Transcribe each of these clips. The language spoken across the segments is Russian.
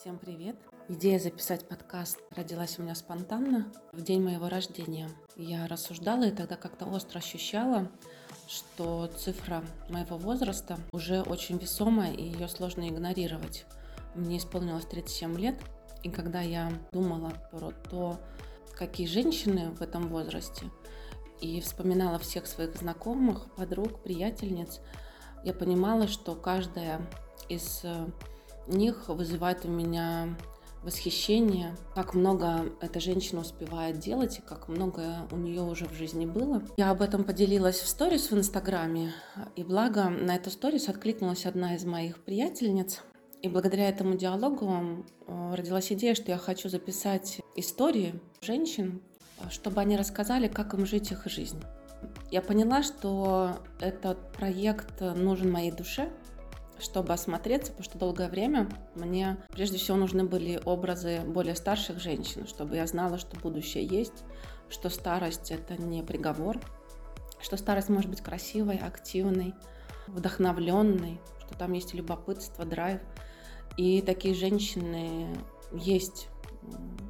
Всем привет! Идея записать подкаст родилась у меня спонтанно в день моего рождения. Я рассуждала и тогда как-то остро ощущала, что цифра моего возраста уже очень весомая и ее сложно игнорировать. Мне исполнилось 37 лет, и когда я думала про то, какие женщины в этом возрасте, и вспоминала всех своих знакомых, подруг, приятельниц, я понимала, что каждая из них вызывает у меня восхищение, как много эта женщина успевает делать и как много у нее уже в жизни было. Я об этом поделилась в сторис в Инстаграме, и благо на эту сторис откликнулась одна из моих приятельниц. И благодаря этому диалогу э, родилась идея, что я хочу записать истории женщин, чтобы они рассказали, как им жить их жизнь. Я поняла, что этот проект нужен моей душе, чтобы осмотреться, потому что долгое время мне прежде всего нужны были образы более старших женщин, чтобы я знала, что будущее есть, что старость это не приговор, что старость может быть красивой, активной, вдохновленной, что там есть любопытство, драйв. И такие женщины есть,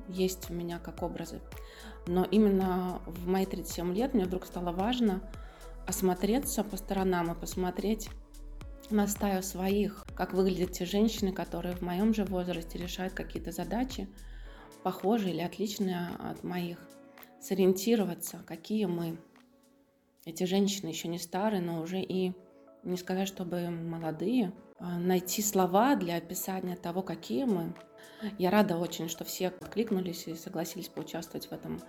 есть у меня как образы. Но именно в мои 37 лет мне вдруг стало важно осмотреться по сторонам и посмотреть, на стаю своих, как выглядят те женщины, которые в моем же возрасте решают какие-то задачи, похожие или отличные от моих, сориентироваться, какие мы. Эти женщины еще не старые, но уже и не сказать, чтобы молодые, а найти слова для описания того, какие мы. Я рада очень, что все откликнулись и согласились поучаствовать в этом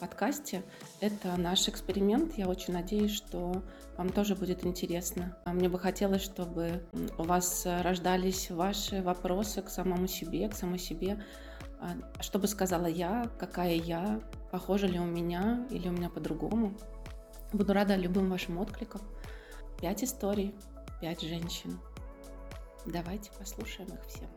подкасте. Это наш эксперимент. Я очень надеюсь, что вам тоже будет интересно. А мне бы хотелось, чтобы у вас рождались ваши вопросы к самому себе, к самой себе. А что бы сказала я, какая я, похожа ли у меня или у меня по-другому. Буду рада любым вашим откликам. Пять историй, пять женщин. Давайте послушаем их все.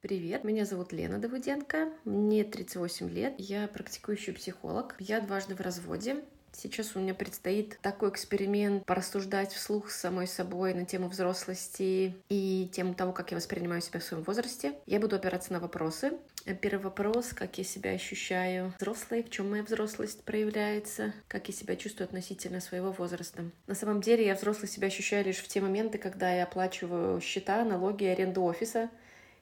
Привет, меня зовут Лена Давыденко, мне 38 лет, я практикующий психолог, я дважды в разводе, Сейчас у меня предстоит такой эксперимент порассуждать вслух с самой собой на тему взрослости и тему того, как я воспринимаю себя в своем возрасте. Я буду опираться на вопросы. Первый вопрос, как я себя ощущаю взрослой, в чем моя взрослость проявляется, как я себя чувствую относительно своего возраста. На самом деле я взрослой себя ощущаю лишь в те моменты, когда я оплачиваю счета, налоги, аренду офиса,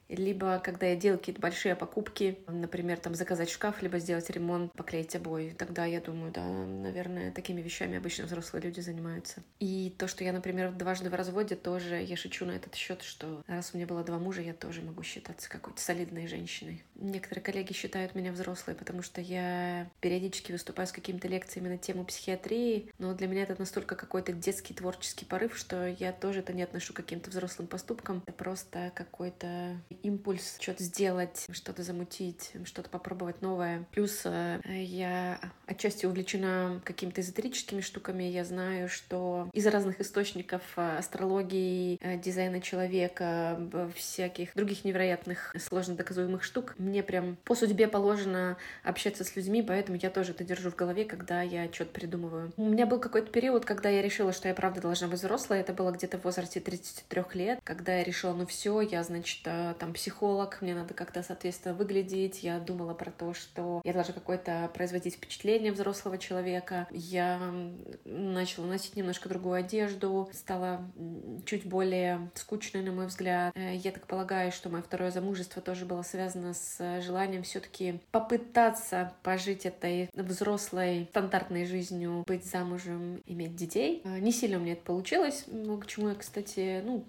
либо когда я делаю какие-то большие покупки, например, там заказать шкаф, либо сделать ремонт, поклеить обои, тогда я думаю, да, наверное, такими вещами обычно взрослые люди занимаются. И то, что я, например, дважды в разводе, тоже я шучу на этот счет, что раз у меня было два мужа, я тоже могу считаться какой-то солидной женщиной. Некоторые коллеги считают меня взрослой, потому что я периодически выступаю с какими-то лекциями на тему психиатрии, но для меня это настолько какой-то детский творческий порыв, что я тоже это не отношу к каким-то взрослым поступкам. Это просто какой-то импульс что-то сделать, что-то замутить, что-то попробовать новое. Плюс э, я отчасти увлечена какими-то эзотерическими штуками. Я знаю, что из разных источников э, астрологии, э, дизайна человека, всяких других невероятных сложно доказуемых штук, мне прям по судьбе положено общаться с людьми, поэтому я тоже это держу в голове, когда я что-то придумываю. У меня был какой-то период, когда я решила, что я правда должна быть взрослой. Это было где-то в возрасте 33 лет, когда я решила, ну все, я, значит, там там психолог, мне надо как-то, соответственно, выглядеть. Я думала про то, что я должна какое-то производить впечатление взрослого человека. Я начала носить немножко другую одежду, стала чуть более скучной, на мой взгляд. Э, я так полагаю, что мое второе замужество тоже было связано с желанием все-таки попытаться пожить этой взрослой, стандартной жизнью, быть замужем, иметь детей. Э, не сильно меня это получилось, к чему я, кстати, ну,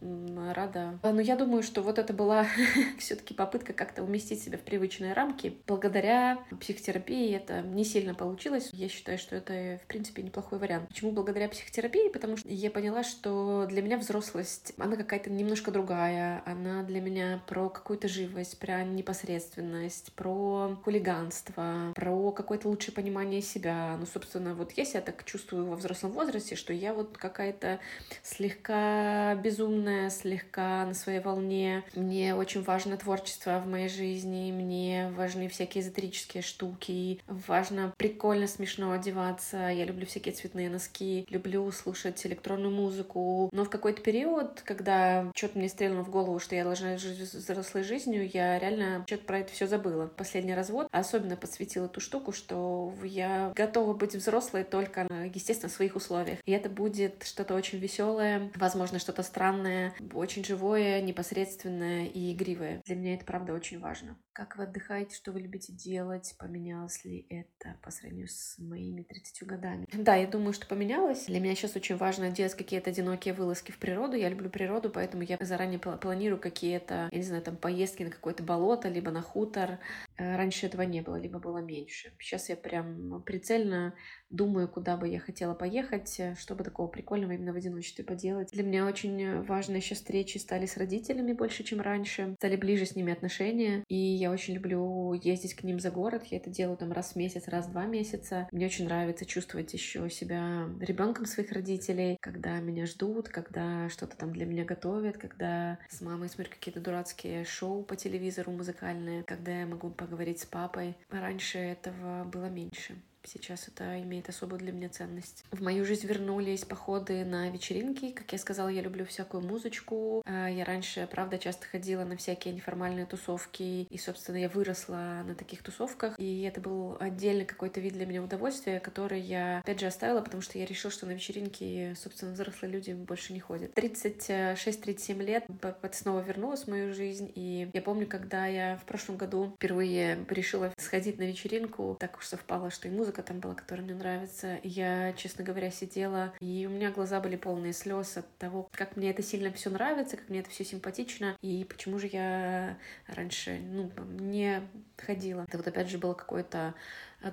рада. Но я думаю, что вот это была все-таки попытка как-то уместить себя в привычные рамки. Благодаря психотерапии это не сильно получилось. Я считаю, что это, в принципе, неплохой вариант. Почему благодаря психотерапии? Потому что я поняла, что для меня взрослость, она какая-то немножко другая. Она для меня про какую-то живость, про непосредственность про хулиганство, про какое-то лучшее понимание себя. Ну, собственно, вот я себя так чувствую во взрослом возрасте, что я вот какая-то слегка безумная, слегка на своей волне. Мне очень важно творчество в моей жизни, мне важны всякие эзотерические штуки, важно прикольно, смешно одеваться, я люблю всякие цветные носки, люблю слушать электронную музыку. Но в какой-то период, когда что-то мне стрельнуло в голову, что я должна жить взрослой жизнью, я реально что-то про это все забыла. Последний развод особенно подсветил эту штуку, что я готова быть взрослой только естественно, своих условиях. И это будет что-то очень веселое, возможно, что-то странное, очень живое, непосредственное и игривое. Для меня это, правда, очень важно. Как вы отдыхаете, что вы любите делать, поменялось ли это по сравнению с моими 30 годами? Да, я думаю, что поменялось. Для меня сейчас очень важно делать какие-то одинокие вылазки в природу. Я люблю природу, поэтому я заранее планирую какие-то, я не знаю, там поездки на какое-то болото, либо на хутор. Э, раньше этого не было, либо было меньше. Сейчас я прям прицельно думаю, куда бы я хотела поехать, э, чтобы такого прикольного именно в одиночестве поделать. Для меня очень важно еще встречи стали с родителями больше, чем раньше. Стали ближе с ними отношения. И я очень люблю ездить к ним за город. Я это делаю там раз в месяц, раз в два месяца. Мне очень нравится чувствовать еще себя ребенком своих родителей, когда меня ждут, когда что-то там для меня готовят, когда с мамой смотрю какие-то дурацкие шоу по телевизору музыкальные, когда я могу поговорить с папой. Раньше этого было меньше. Сейчас это имеет особую для меня ценность. В мою жизнь вернулись походы на вечеринки. Как я сказала, я люблю всякую музычку. А, я раньше, правда, часто ходила на всякие неформальные тусовки. И, собственно, я выросла на таких тусовках. И это был отдельный какой-то вид для меня удовольствия, который я, опять же, оставила, потому что я решила, что на вечеринки, собственно, взрослые люди больше не ходят. 36-37 лет это снова вернулась в мою жизнь. И я помню, когда я в прошлом году впервые решила сходить на вечеринку, так уж совпало, что и музыка музыка там была, которая мне нравится. Я, честно говоря, сидела, и у меня глаза были полные слез от того, как мне это сильно все нравится, как мне это все симпатично, и почему же я раньше ну, не ходила. Это вот опять же было какое-то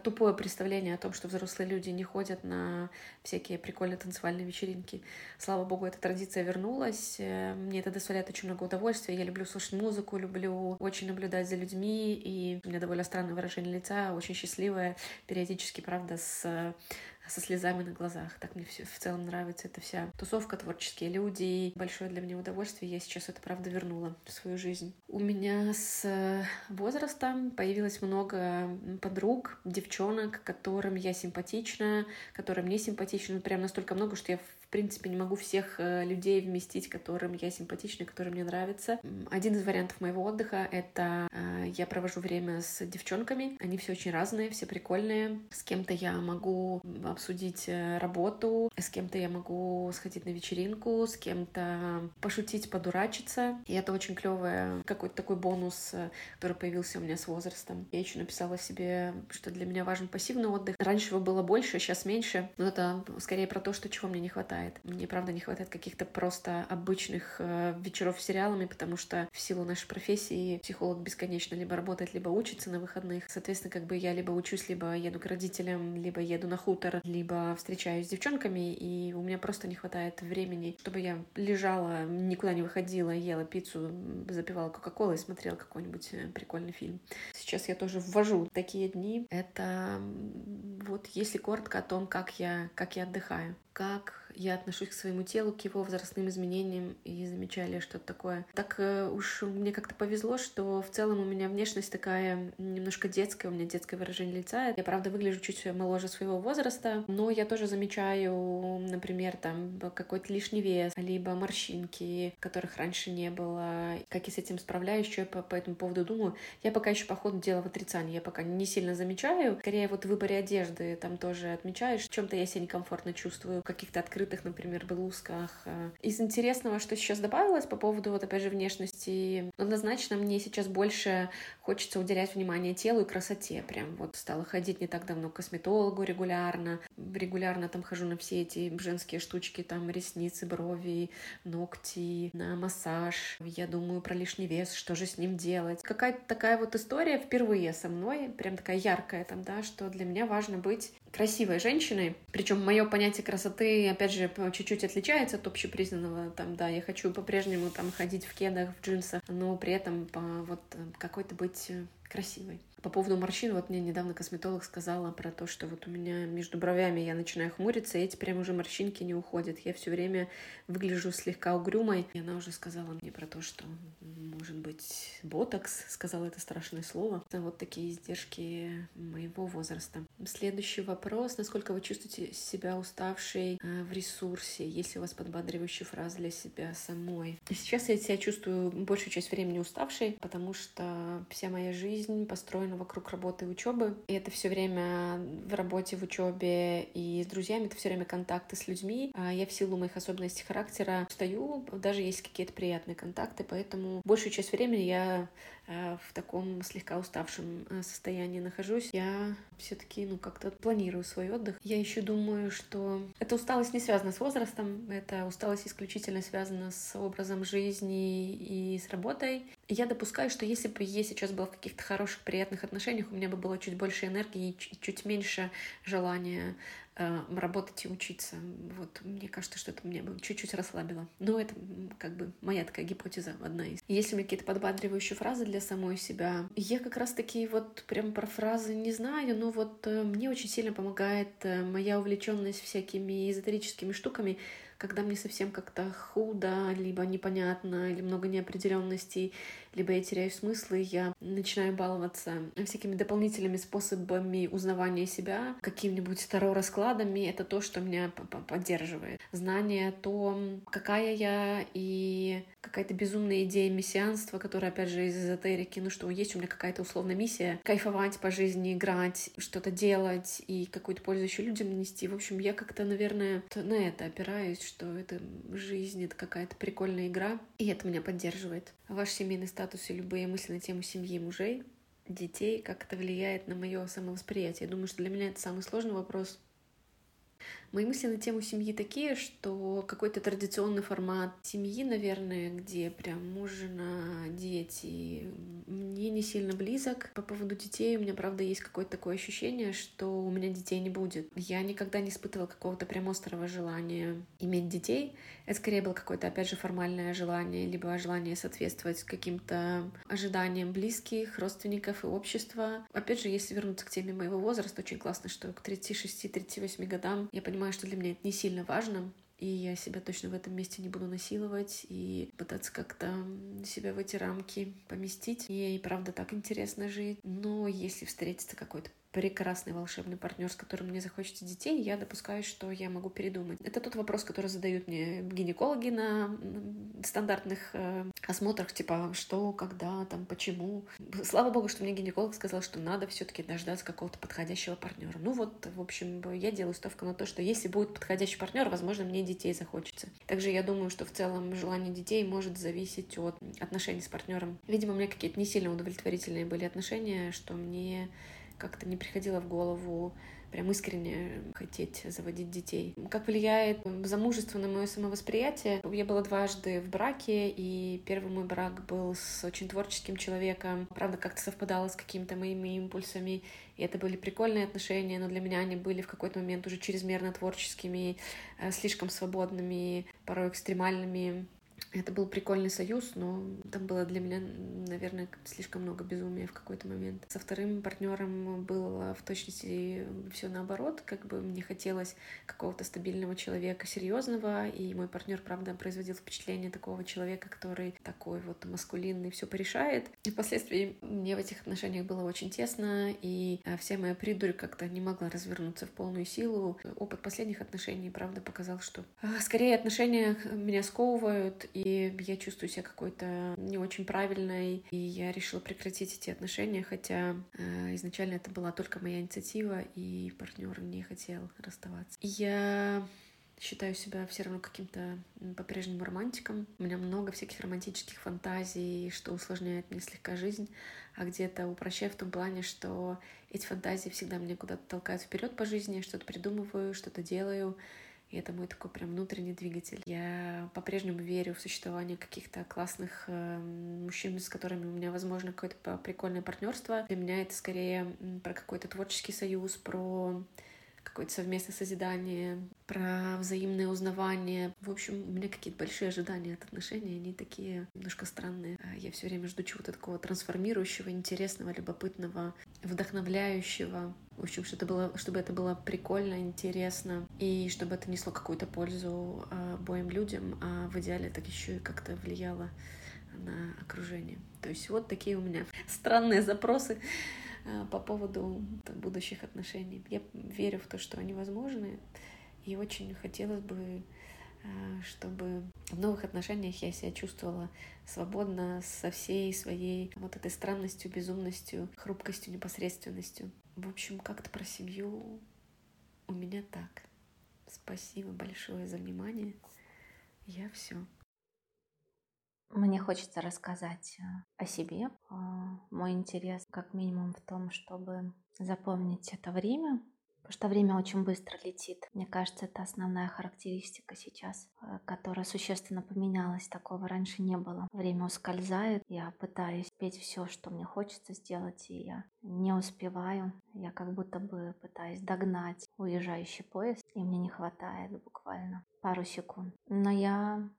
тупое представление о том, что взрослые люди не ходят на всякие прикольные танцевальные вечеринки. Слава богу, эта традиция вернулась. Э, мне это доставляет очень много удовольствия. Я люблю слушать музыку, люблю очень наблюдать за людьми, и у меня довольно странное выражение лица, очень счастливое, периодически, правда, с со слезами на глазах. Так мне все в целом нравится эта вся тусовка, творческие люди. Большое для меня удовольствие. Я сейчас это, правда, вернула в свою жизнь. У меня с возрастом появилось много подруг, девчонок, которым я симпатична, которым мне симпатична. Прям настолько много, что я принципе, не могу всех э, людей вместить, которым я симпатична, которые мне нравятся. Один из вариантов моего отдыха — это э, я провожу время с девчонками. Они все очень разные, все прикольные. С кем-то я могу обсудить э, работу, с кем-то я могу сходить на вечеринку, с кем-то пошутить, подурачиться. И это очень клевый какой-то такой бонус, который появился у меня с возрастом. Я еще написала себе, что для меня важен пассивный отдых. Раньше его было больше, сейчас меньше. Но это скорее про то, что чего мне не хватает хватает. Мне, правда, не хватает каких-то просто обычных э, вечеров с сериалами, потому что в силу нашей профессии психолог бесконечно либо работает, либо учится на выходных. Соответственно, как бы я либо учусь, либо еду к родителям, либо еду на хутор, либо встречаюсь с девчонками, и у меня просто не хватает времени, чтобы я лежала, никуда не выходила, ела пиццу, запивала кока-колой и смотрела какой-нибудь э, прикольный фильм. Сейчас я тоже ввожу такие дни. Это вот если коротко о том, как я, как я отдыхаю как я отношусь к своему телу, к его возрастным изменениям и замечаю ли что-то такое. Так э, уж мне как-то повезло, что в целом у меня внешность такая немножко детская, у меня детское выражение лица. Я, правда, выгляжу чуть моложе своего возраста, но я тоже замечаю, например, там какой-то лишний вес, либо морщинки, которых раньше не было. Как я с этим справляюсь, что я по, по этому поводу думаю. Я пока еще по ходу дела в отрицании, я пока не сильно замечаю. Скорее вот в выборе одежды там тоже отмечаешь, в чем-то я себя некомфортно чувствую каких-то открытых, например, блузках. Из интересного, что сейчас добавилось по поводу, вот опять же, внешности, однозначно мне сейчас больше хочется уделять внимание телу и красоте. Прям вот стала ходить не так давно к косметологу регулярно. Регулярно там хожу на все эти женские штучки, там ресницы, брови, ногти, на массаж. Я думаю про лишний вес, что же с ним делать. Какая-то такая вот история впервые со мной, прям такая яркая там, да, что для меня важно быть красивой женщиной. Причем мое понятие красоты, опять же, чуть-чуть отличается от общепризнанного. Там, да, я хочу по-прежнему там ходить в кедах, в джинсах, но при этом по, вот какой-то быть красивой. По поводу морщин, вот мне недавно косметолог сказала про то, что вот у меня между бровями я начинаю хмуриться, и эти прям уже морщинки не уходят. Я все время выгляжу слегка угрюмой. И она уже сказала мне про то, что может быть ботокс, сказала это страшное слово. Вот такие издержки моего возраста. Следующий вопрос. Насколько вы чувствуете себя уставшей э, в ресурсе? Есть ли у вас подбадривающая фраза для себя самой? Сейчас я себя чувствую большую часть времени уставшей, потому что вся моя жизнь построена вокруг работы и учебы. И это все время в работе, в учебе и с друзьями, это все время контакты с людьми. А я в силу моих особенностей характера устаю, даже есть какие-то приятные контакты, поэтому большую часть времени я в таком слегка уставшем э, состоянии нахожусь, я все-таки, ну, как-то планирую свой отдых. Я еще думаю, что эта усталость не связана с возрастом, эта усталость исключительно связана с образом жизни и с работой. Я допускаю, что если бы я сейчас была в каких-то хороших, приятных отношениях, у меня бы было чуть больше энергии и чуть меньше желания работать и учиться. Вот мне кажется, что это меня бы чуть-чуть расслабило. Но это как бы моя такая гипотеза одна из. Если у меня какие-то подбадривающие фразы для самой себя, я как раз-таки вот прям про фразы не знаю, но вот э, мне очень сильно помогает э, моя увлеченность всякими эзотерическими штуками, когда мне совсем как-то худо, либо непонятно, или много неопределенностей, либо я теряю смысл, и я начинаю баловаться всякими дополнительными способами узнавания себя, какими-нибудь таро-раскладами. Это то, что меня поддерживает. Знание о том, какая я, и какая-то безумная идея мессианства, которая, опять же, из эзотерики, ну что, есть у меня какая-то условная миссия, кайфовать по жизни, играть, что-то делать и какую-то пользу еще людям нести. В общем, я как-то, наверное, на это опираюсь, что это жизнь, это какая-то прикольная игра, и это меня поддерживает. Ваш семейный статус и любые мысли на тему семьи, мужей, детей, как это влияет на мое самовосприятие. Я думаю, что для меня это самый сложный вопрос, Мои мысли на тему семьи такие, что какой-то традиционный формат семьи, наверное, где прям муж, жена, дети, мне не сильно близок. По поводу детей у меня, правда, есть какое-то такое ощущение, что у меня детей не будет. Я никогда не испытывала какого-то прям острого желания иметь детей. Это скорее было какое-то, опять же, формальное желание, либо желание соответствовать каким-то ожиданиям близких, родственников и общества. Опять же, если вернуться к теме моего возраста, очень классно, что к 36-38 годам я понимаю, что для меня это не сильно важно, и я себя точно в этом месте не буду насиловать и пытаться как-то себя в эти рамки поместить. Мне и правда так интересно жить. Но если встретится какой-то прекрасный волшебный партнер, с которым мне захочется детей, я допускаю, что я могу передумать. Это тот вопрос, который задают мне гинекологи на стандартных э, осмотрах, типа что, когда, там, почему. Слава богу, что мне гинеколог сказал, что надо все-таки дождаться какого-то подходящего партнера. Ну вот, в общем, я делаю ставку на то, что если будет подходящий партнер, возможно, мне детей захочется. Также я думаю, что в целом желание детей может зависеть от отношений с партнером. Видимо, у меня какие-то не сильно удовлетворительные были отношения, что мне как-то не приходило в голову прям искренне хотеть заводить детей. Как влияет замужество на мое самовосприятие? Я была дважды в браке, и первый мой брак был с очень творческим человеком. Правда, как-то совпадало с какими-то моими импульсами, и это были прикольные отношения, но для меня они были в какой-то момент уже чрезмерно творческими, э, слишком свободными, порой экстремальными. Это был прикольный союз, но там было для меня, наверное, слишком много безумия в какой-то момент. Со вторым партнером было в точности все наоборот. Как бы мне хотелось какого-то стабильного человека, серьезного, и мой партнер, правда, производил впечатление такого человека, который такой вот маскулинный, все порешает. И впоследствии мне в этих отношениях было очень тесно, и а, вся моя придурь как-то не могла развернуться в полную силу. Опыт последних отношений, правда, показал, что а, скорее отношения меня сковывают, и я чувствую себя какой-то не очень правильной, и я решила прекратить эти отношения, хотя э, изначально это была только моя инициатива, и партнер не хотел расставаться. Я считаю себя все равно каким-то по-прежнему романтиком. У меня много всяких романтических фантазий, что усложняет мне слегка жизнь, а где-то упрощаю в том плане, что эти фантазии всегда меня куда-то толкают вперед по жизни, что-то придумываю, что-то делаю, и это мой такой прям внутренний двигатель. Я по-прежнему верю в существование каких-то классных э, мужчин, с которыми у меня, возможно, какое-то прикольное партнерство. Для меня это скорее про какой-то творческий союз, про какое-то совместное созидание, про взаимное узнавание. В общем, у меня какие-то большие ожидания от отношений, они такие немножко странные. А я все время жду чего-то такого трансформирующего, интересного, любопытного, вдохновляющего. В общем, чтобы, было, чтобы это было прикольно, интересно, и чтобы это несло какую-то пользу а, обоим людям, а в идеале так еще и как-то влияло на окружение. То есть вот такие у меня странные запросы а, по поводу будущих отношений. Я верю в то, что они возможны, и очень хотелось бы, а, чтобы в новых отношениях я себя чувствовала свободно со всей своей вот этой странностью, безумностью, хрупкостью, непосредственностью. В общем, как-то про семью у меня так. Спасибо большое за внимание. Я все. Мне хочется рассказать э, о себе. А, мой интерес как минимум в том, чтобы запомнить это время, потому что время очень быстро летит. Мне кажется, это основная характеристика сейчас, э, которая существенно поменялась. Такого раньше не было. Время ускользает. Я пытаюсь петь все, что мне хочется сделать, и я не успеваю. Я как будто бы пытаюсь догнать уезжающий поезд, и мне не хватает буквально пару секунд. Но я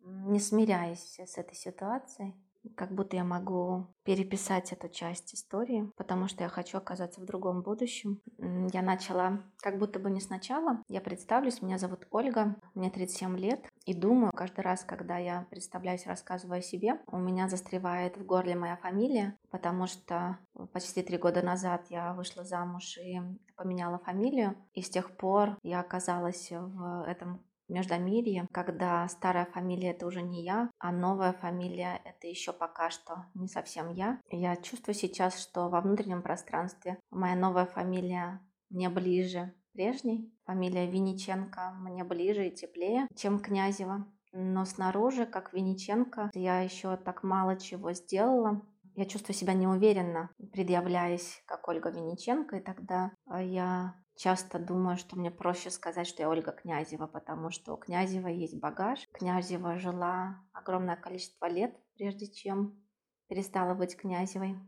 не смиряясь с этой ситуацией, как будто я могу переписать эту часть истории, потому что я хочу оказаться в другом будущем. Я начала как будто бы не сначала. Я представлюсь, меня зовут Ольга, мне 37 лет, и думаю, каждый раз, когда я представляюсь, рассказываю о себе, у меня застревает в горле моя фамилия, потому что почти три года назад я вышла замуж и поменяла фамилию, и с тех пор я оказалась в этом Междомирье, когда старая фамилия это уже не я, а новая фамилия это еще пока что не совсем я. Я чувствую сейчас, что во внутреннем пространстве моя новая фамилия мне ближе прежней. Фамилия Винниченко мне ближе и теплее, чем Князева. Но снаружи, как Винниченко, я еще так мало чего сделала. Я чувствую себя неуверенно, предъявляясь как Ольга Винниченко, и тогда я Часто думаю, что мне проще сказать, что я Ольга Князева, потому что у Князева есть багаж. Князева жила огромное количество лет, прежде чем перестала быть Князевой.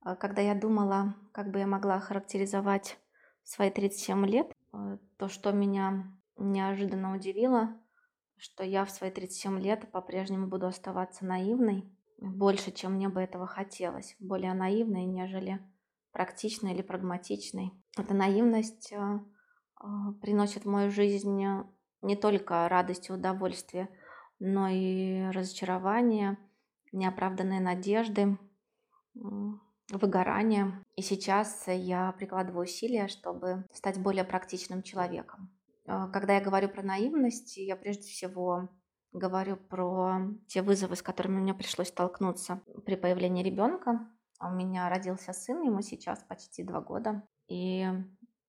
А когда я думала, как бы я могла характеризовать свои 37 лет, э, то, что меня неожиданно удивило, что я в свои 37 лет по-прежнему буду оставаться наивной, больше, чем мне бы этого хотелось, более наивной, нежели практичной или прагматичной. Эта наивность э, э, приносит в мою жизнь не только радость и удовольствие, но и разочарование, неоправданные надежды, выгорание. И сейчас я прикладываю усилия, чтобы стать более практичным человеком. Э, когда я говорю про наивность, я прежде всего говорю про те вызовы, с которыми мне пришлось столкнуться при появлении ребенка. У меня родился сын, ему сейчас почти два года. И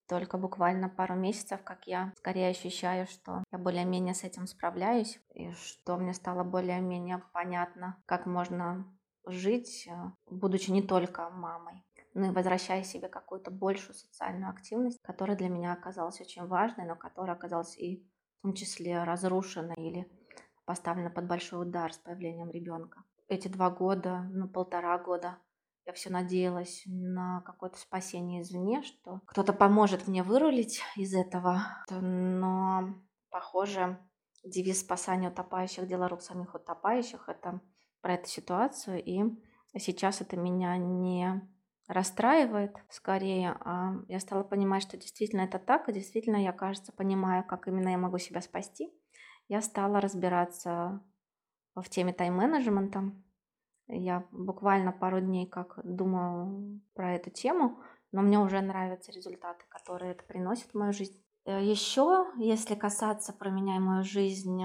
только буквально пару месяцев, как я скорее ощущаю, что я более-менее с этим справляюсь, и что мне стало более-менее понятно, как можно жить, э, будучи не только мамой, но и возвращая себе какую-то большую социальную активность, которая для меня оказалась очень важной, но которая оказалась и в том числе разрушена или поставлена под большой удар с появлением ребенка. Эти два года, ну полтора года я все надеялась на какое-то спасение извне, что кто-то поможет мне вырулить из этого. Но, похоже, девиз спасания утопающих – дело рук самих утопающих – это про эту ситуацию. И сейчас это меня не расстраивает скорее, а я стала понимать, что действительно это так, и действительно я, кажется, понимаю, как именно я могу себя спасти. Я стала разбираться в теме тайм-менеджмента, я буквально пару дней как думаю про эту тему, но мне уже нравятся результаты, которые это приносит в мою жизнь. Э, Еще, если касаться про меня и мою жизнь,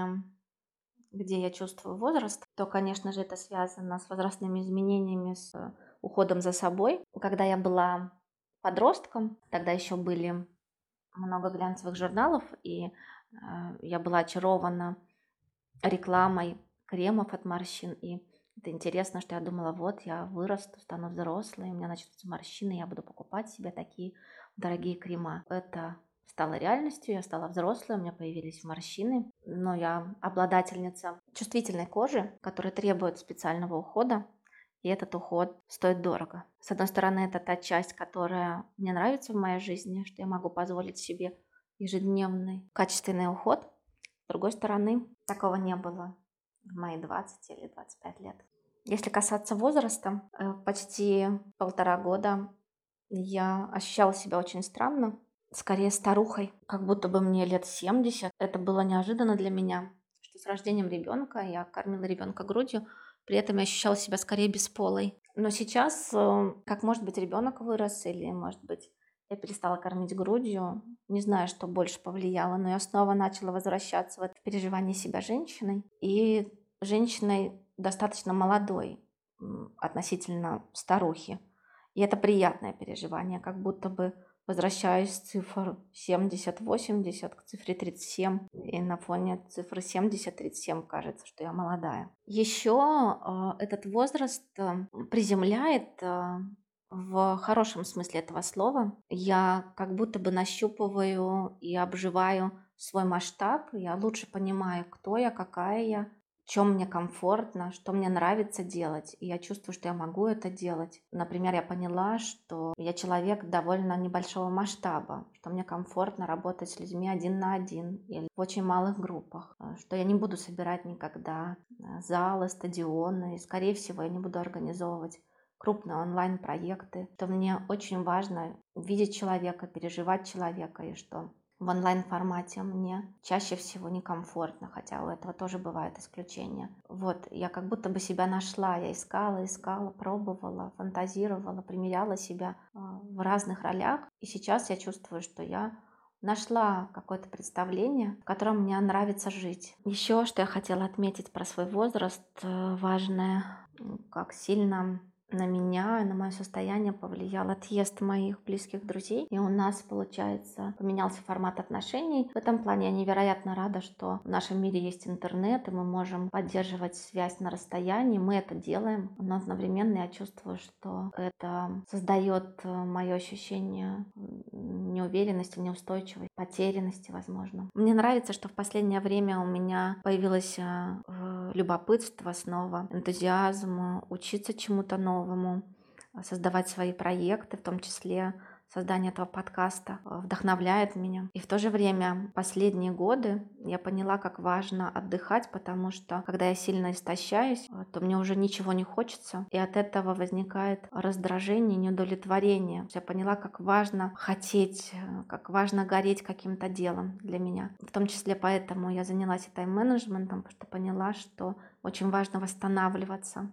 где я чувствую возраст, то, конечно же, это связано с возрастными изменениями, с уходом за собой. Когда я была подростком, тогда еще были много глянцевых журналов, и э, я была очарована рекламой кремов от морщин и это интересно, что я думала, вот я вырасту, стану взрослой, у меня начнутся морщины, я буду покупать себе такие дорогие крема. Это стало реальностью, я стала взрослой, у меня появились морщины, но я обладательница чувствительной кожи, которая требует специального ухода, И этот уход стоит дорого. С одной стороны, это та часть, которая мне нравится в моей жизни, что я могу позволить себе ежедневный качественный уход. С другой стороны, такого не было в мои 20 или 25 лет. Если касаться возраста, э, почти полтора года я ощущала себя очень странно, скорее старухой, как будто бы мне лет 70. Это было неожиданно для меня, что с рождением ребенка я кормила ребенка грудью, при этом я ощущала себя скорее бесполой. Но сейчас, э, как может быть, ребенок вырос, или, может быть, я перестала кормить грудью. Не знаю, что больше повлияло, но я снова начала возвращаться в это переживание себя женщиной. И женщиной достаточно молодой относительно старухи. И это приятное переживание, как будто бы возвращаюсь с цифр 70-80 к цифре 37. И на фоне цифры 70-37 кажется, что я молодая. Еще э, этот возраст э, приземляет э, в хорошем смысле этого слова. Я как будто бы нащупываю и обживаю свой масштаб. Я лучше понимаю, кто я, какая я, чем мне комфортно, что мне нравится делать, и я чувствую, что я могу это делать. Например, я поняла, что я человек довольно небольшого масштаба, что мне комфортно работать с людьми один на один или в очень малых группах, э, что я не буду собирать никогда э, залы, стадионы, и, скорее всего, я не буду организовывать крупные онлайн-проекты, то мне очень важно видеть человека, переживать человека, и что в онлайн-формате мне чаще всего некомфортно, хотя у этого тоже бывают исключения. Вот, я как будто бы себя нашла, я искала, искала, пробовала, фантазировала, примеряла себя а, в разных ролях, и сейчас я чувствую, что я нашла какое-то представление, в котором мне нравится жить. Еще что я хотела отметить про свой возраст э, важное, как сильно на меня, на мое состояние повлиял отъезд моих близких друзей. И у нас, получается, поменялся формат отношений. В этом плане я невероятно рада, что в нашем мире есть интернет, и мы можем поддерживать связь на расстоянии. Мы это делаем, но одновременно я чувствую, что это создает э, мое ощущение неуверенности, неустойчивости, потерянности, возможно. Мне нравится, что в последнее время у меня появилось э, любопытство снова, энтузиазм, учиться чему-то новому новому, а, создавать свои проекты, в том числе создание этого подкаста а, вдохновляет меня. И в то же время последние годы я поняла, как важно отдыхать, потому что когда я сильно истощаюсь, а, то мне уже ничего не хочется, и от этого возникает раздражение, неудовлетворение. Я поняла, как важно хотеть, э, как важно гореть каким-то делом для меня. В том числе поэтому я занялась и тайм-менеджментом, потому что поняла, что очень важно восстанавливаться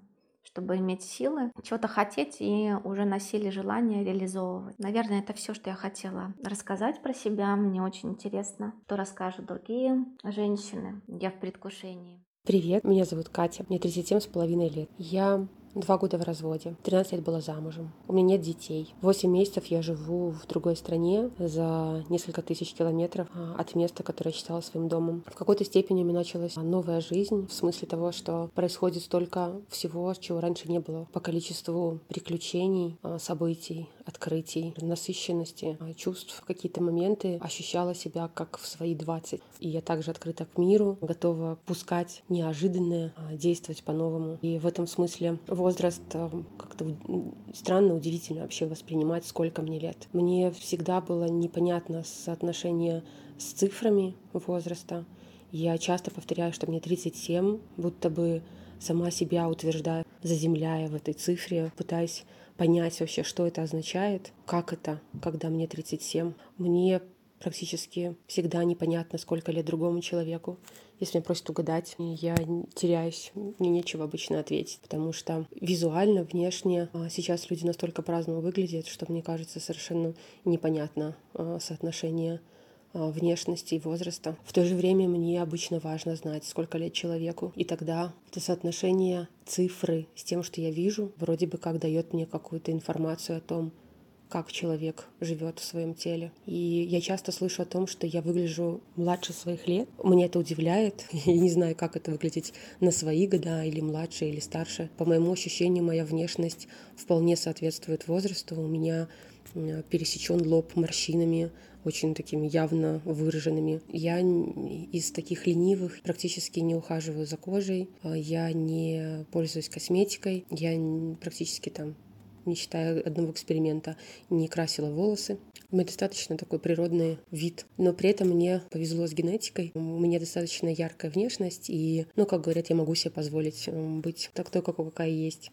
чтобы иметь силы, чего-то хотеть и уже на силе желания реализовывать. Наверное, это все, что я хотела рассказать про себя. Мне очень интересно, что расскажут другие женщины. Я в предвкушении. Привет, меня зовут Катя, мне 37 с половиной лет. Я Два года в разводе. 13 лет была замужем. У меня нет детей. Восемь месяцев я живу в другой стране за несколько тысяч километров а, от места, которое я считала своим домом. В какой-то степени у меня началась новая жизнь в смысле того, что происходит столько всего, чего раньше не было. По количеству приключений, а, событий, открытий, насыщенности, а, чувств. В какие-то моменты ощущала себя как в свои 20. И я также открыта к миру, готова пускать неожиданное, действовать по-новому. И в этом смысле возраст э, как-то странно, удивительно вообще воспринимать, сколько мне лет. Мне всегда было непонятно соотношение с цифрами возраста. Я часто повторяю, что мне 37, будто бы сама себя утверждаю, заземляя в этой цифре, пытаясь понять вообще, что это означает, как это, когда мне 37. Мне практически всегда непонятно, сколько лет другому человеку. Если меня просят угадать, я теряюсь, мне нечего обычно ответить, потому что визуально, внешне а, сейчас люди настолько по-разному выглядят, что мне кажется совершенно непонятно а, соотношение а, внешности и возраста. В то же время мне обычно важно знать, сколько лет человеку. И тогда это соотношение цифры с тем, что я вижу, вроде бы как дает мне какую-то информацию о том, как человек живет в своем теле. И я часто слышу о том, что я выгляжу младше своих лет. Меня это удивляет. Я не знаю, как это выглядеть на свои года, или младше, или старше. По моему ощущению, моя внешность вполне соответствует возрасту. У меня пересечен лоб морщинами, очень такими явно выраженными. Я из таких ленивых практически не ухаживаю за кожей, а, я не пользуюсь косметикой, я практически там не считая одного эксперимента, не красила волосы. У меня достаточно такой природный вид. Но при этом мне повезло с генетикой. У меня достаточно яркая внешность. И, ну, как говорят, я могу себе позволить быть такой, какая есть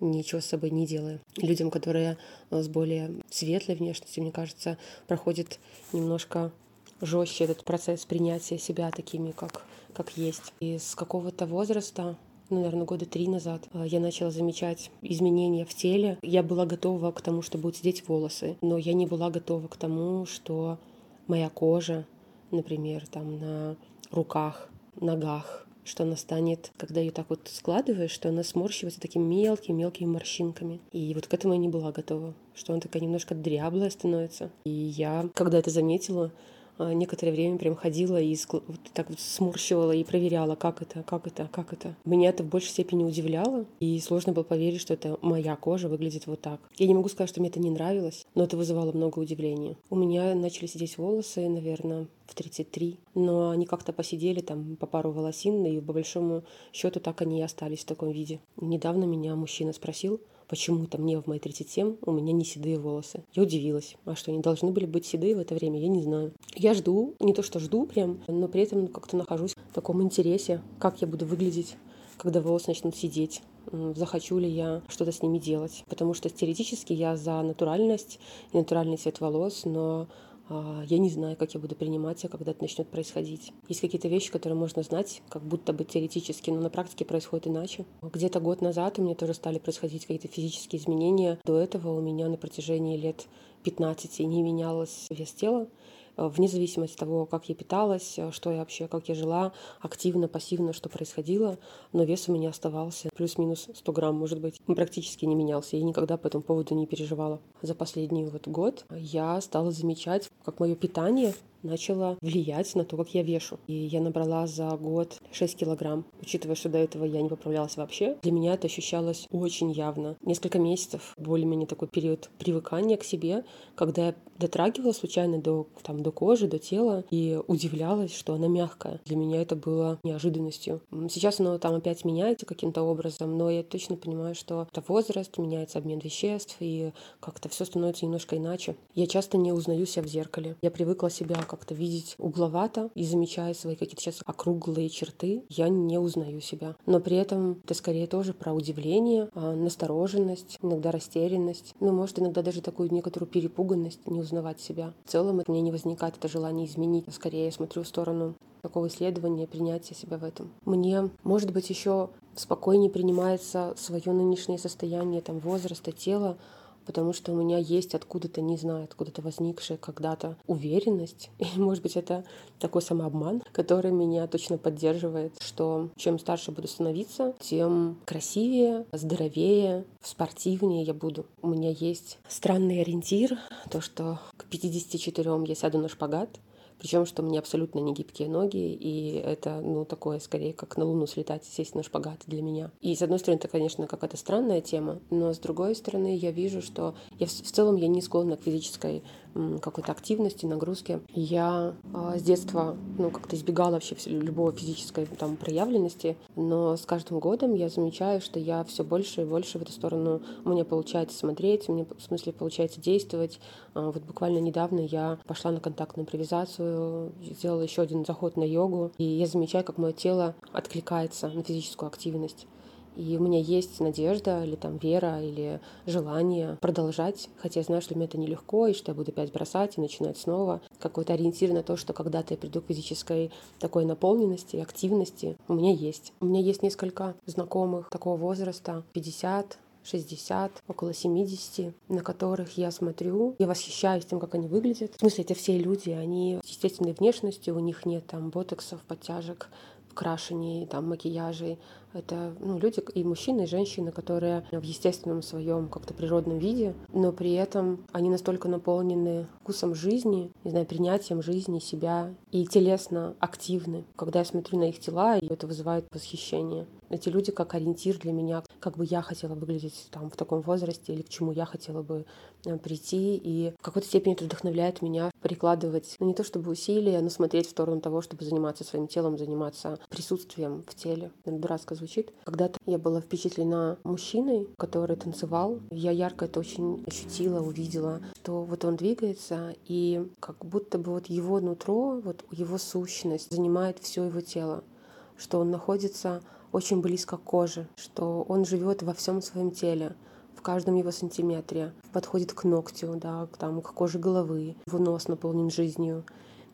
ничего с собой не делая. Людям, которые э, с более светлой внешностью, мне кажется, проходит немножко жестче этот процесс принятия себя такими, как, как есть. И с какого-то возраста ну, наверное, года три назад э, я начала замечать изменения в теле. Я была готова к тому, что будут сидеть волосы, но я не была готова к тому, что моя кожа, например, там на руках, ногах, что она станет, когда ее так вот складываешь, что она сморщивается такими мелкими-мелкими морщинками. И вот к этому я не была готова, что она такая немножко дряблая становится. И я, когда это заметила, некоторое время прям ходила и вот так вот сморщивала и проверяла, как это, как это, как это. Меня это в большей степени удивляло, и сложно было поверить, что это моя кожа выглядит вот так. Я не могу сказать, что мне это не нравилось, но это вызывало много удивления. У меня начали сидеть волосы, наверное, в 33, но они как-то посидели там по пару волосин, и по большому счету так они и остались в таком виде. Недавно меня мужчина спросил, почему-то мне в мои 37 у меня не седые волосы. Я удивилась. А что, они должны были быть седые в это время? Я не знаю. Я жду, не то что жду прям, но при этом как-то нахожусь в таком интересе, как я буду выглядеть, когда волосы начнут сидеть захочу ли я что-то с ними делать. Потому что теоретически я за натуральность и натуральный цвет волос, но я не знаю, как я буду принимать, когда это начнет происходить. Есть какие-то вещи, которые можно знать, как будто бы теоретически, но на практике происходит иначе. Где-то год назад у меня тоже стали происходить какие-то физические изменения. До этого у меня на протяжении лет 15 не менялось вес тела. Э, вне зависимости от того, как я питалась, э, что я вообще, как я жила, активно, пассивно, что происходило, но вес у меня оставался плюс-минус 100 грамм, может быть, практически не менялся, и никогда по этому поводу не переживала. За последний вот год я стала замечать, как мое питание начало влиять на то, как я вешу. И я набрала за год 6 килограмм. Учитывая, что до этого я не поправлялась вообще, для меня это ощущалось очень явно. Несколько месяцев, более-менее такой период привыкания к себе, когда я дотрагивала случайно до, там, до кожи, до тела и удивлялась, что она мягкая. Для меня это было неожиданностью. Сейчас оно там опять меняется каким-то образом, но я точно понимаю, что это возраст, меняется обмен веществ, и как-то все становится немножко иначе. Я часто не узнаю себя в зеркале. Я привыкла себя как-то видеть угловато и замечая свои какие-то сейчас округлые черты, я не узнаю себя. Но при этом это скорее тоже про удивление, а, настороженность, иногда растерянность, ну, может, иногда даже такую некоторую перепуганность, не узнавать себя. В целом у меня не возникает это желание изменить. Скорее я смотрю в сторону такого исследования, принятия себя в этом. Мне, может быть, еще спокойнее принимается свое нынешнее состояние, там, возраста, тела, потому что у меня есть откуда-то, не знаю, откуда-то возникшая когда-то уверенность, и, может быть, это такой самообман, который меня точно поддерживает, что чем старше буду становиться, тем красивее, здоровее, спортивнее я буду. У меня есть странный ориентир, то, что к 54 я сяду на шпагат, причем, что меня абсолютно не гибкие ноги, и это, ну, такое, скорее, как на Луну слетать, сесть на шпагат для меня. И, с одной стороны, это, конечно, какая-то странная тема, но, с другой стороны, я вижу, что я в, в целом я не склонна к физической какой-то активности, нагрузки. Я а, с детства ну, как-то избегала вообще любого физической там, проявленности, но с каждым годом я замечаю, что я все больше и больше в эту сторону у меня получается смотреть, меня в смысле получается действовать. А, вот буквально недавно я пошла на контактную импровизацию, сделала еще один заход на йогу, и я замечаю, как мое тело откликается на физическую активность. И у меня есть надежда или там вера или желание продолжать, хотя я знаю, что меня это нелегко, и что я буду опять бросать и начинать снова. Какой-то ориентир на то, что когда-то я приду к физической такой наполненности, активности, у меня есть. У меня есть несколько знакомых такого возраста, 50, 60, около 70, на которых я смотрю, я восхищаюсь тем, как они выглядят. В смысле, это все люди, они с естественной внешностью, у них нет там ботоксов, подтяжек, крашений, там, макияжей. Это ну, люди и мужчины, и женщины, которые в естественном своем как-то природном виде, но при этом они настолько наполнены вкусом жизни, не знаю, принятием жизни, себя и телесно активны. Когда я смотрю на их тела, это вызывает восхищение. Эти люди как ориентир для меня, как бы я хотела выглядеть там в таком возрасте или к чему я хотела бы э, прийти. И в какой-то степени это вдохновляет меня прикладывать, ну не то чтобы усилия, но смотреть в сторону того, чтобы заниматься своим телом, заниматься присутствием в теле. Это дурацко звучит. Когда-то я была впечатлена мужчиной, который танцевал. Я ярко это очень ощутила, увидела, что вот он двигается, и как будто бы вот его нутро, вот его сущность занимает все его тело, что он находится очень близко к коже, что он живет во всем своем теле, в каждом его сантиметре, подходит к ногтю, да, к, там, к коже головы, его нос наполнен жизнью.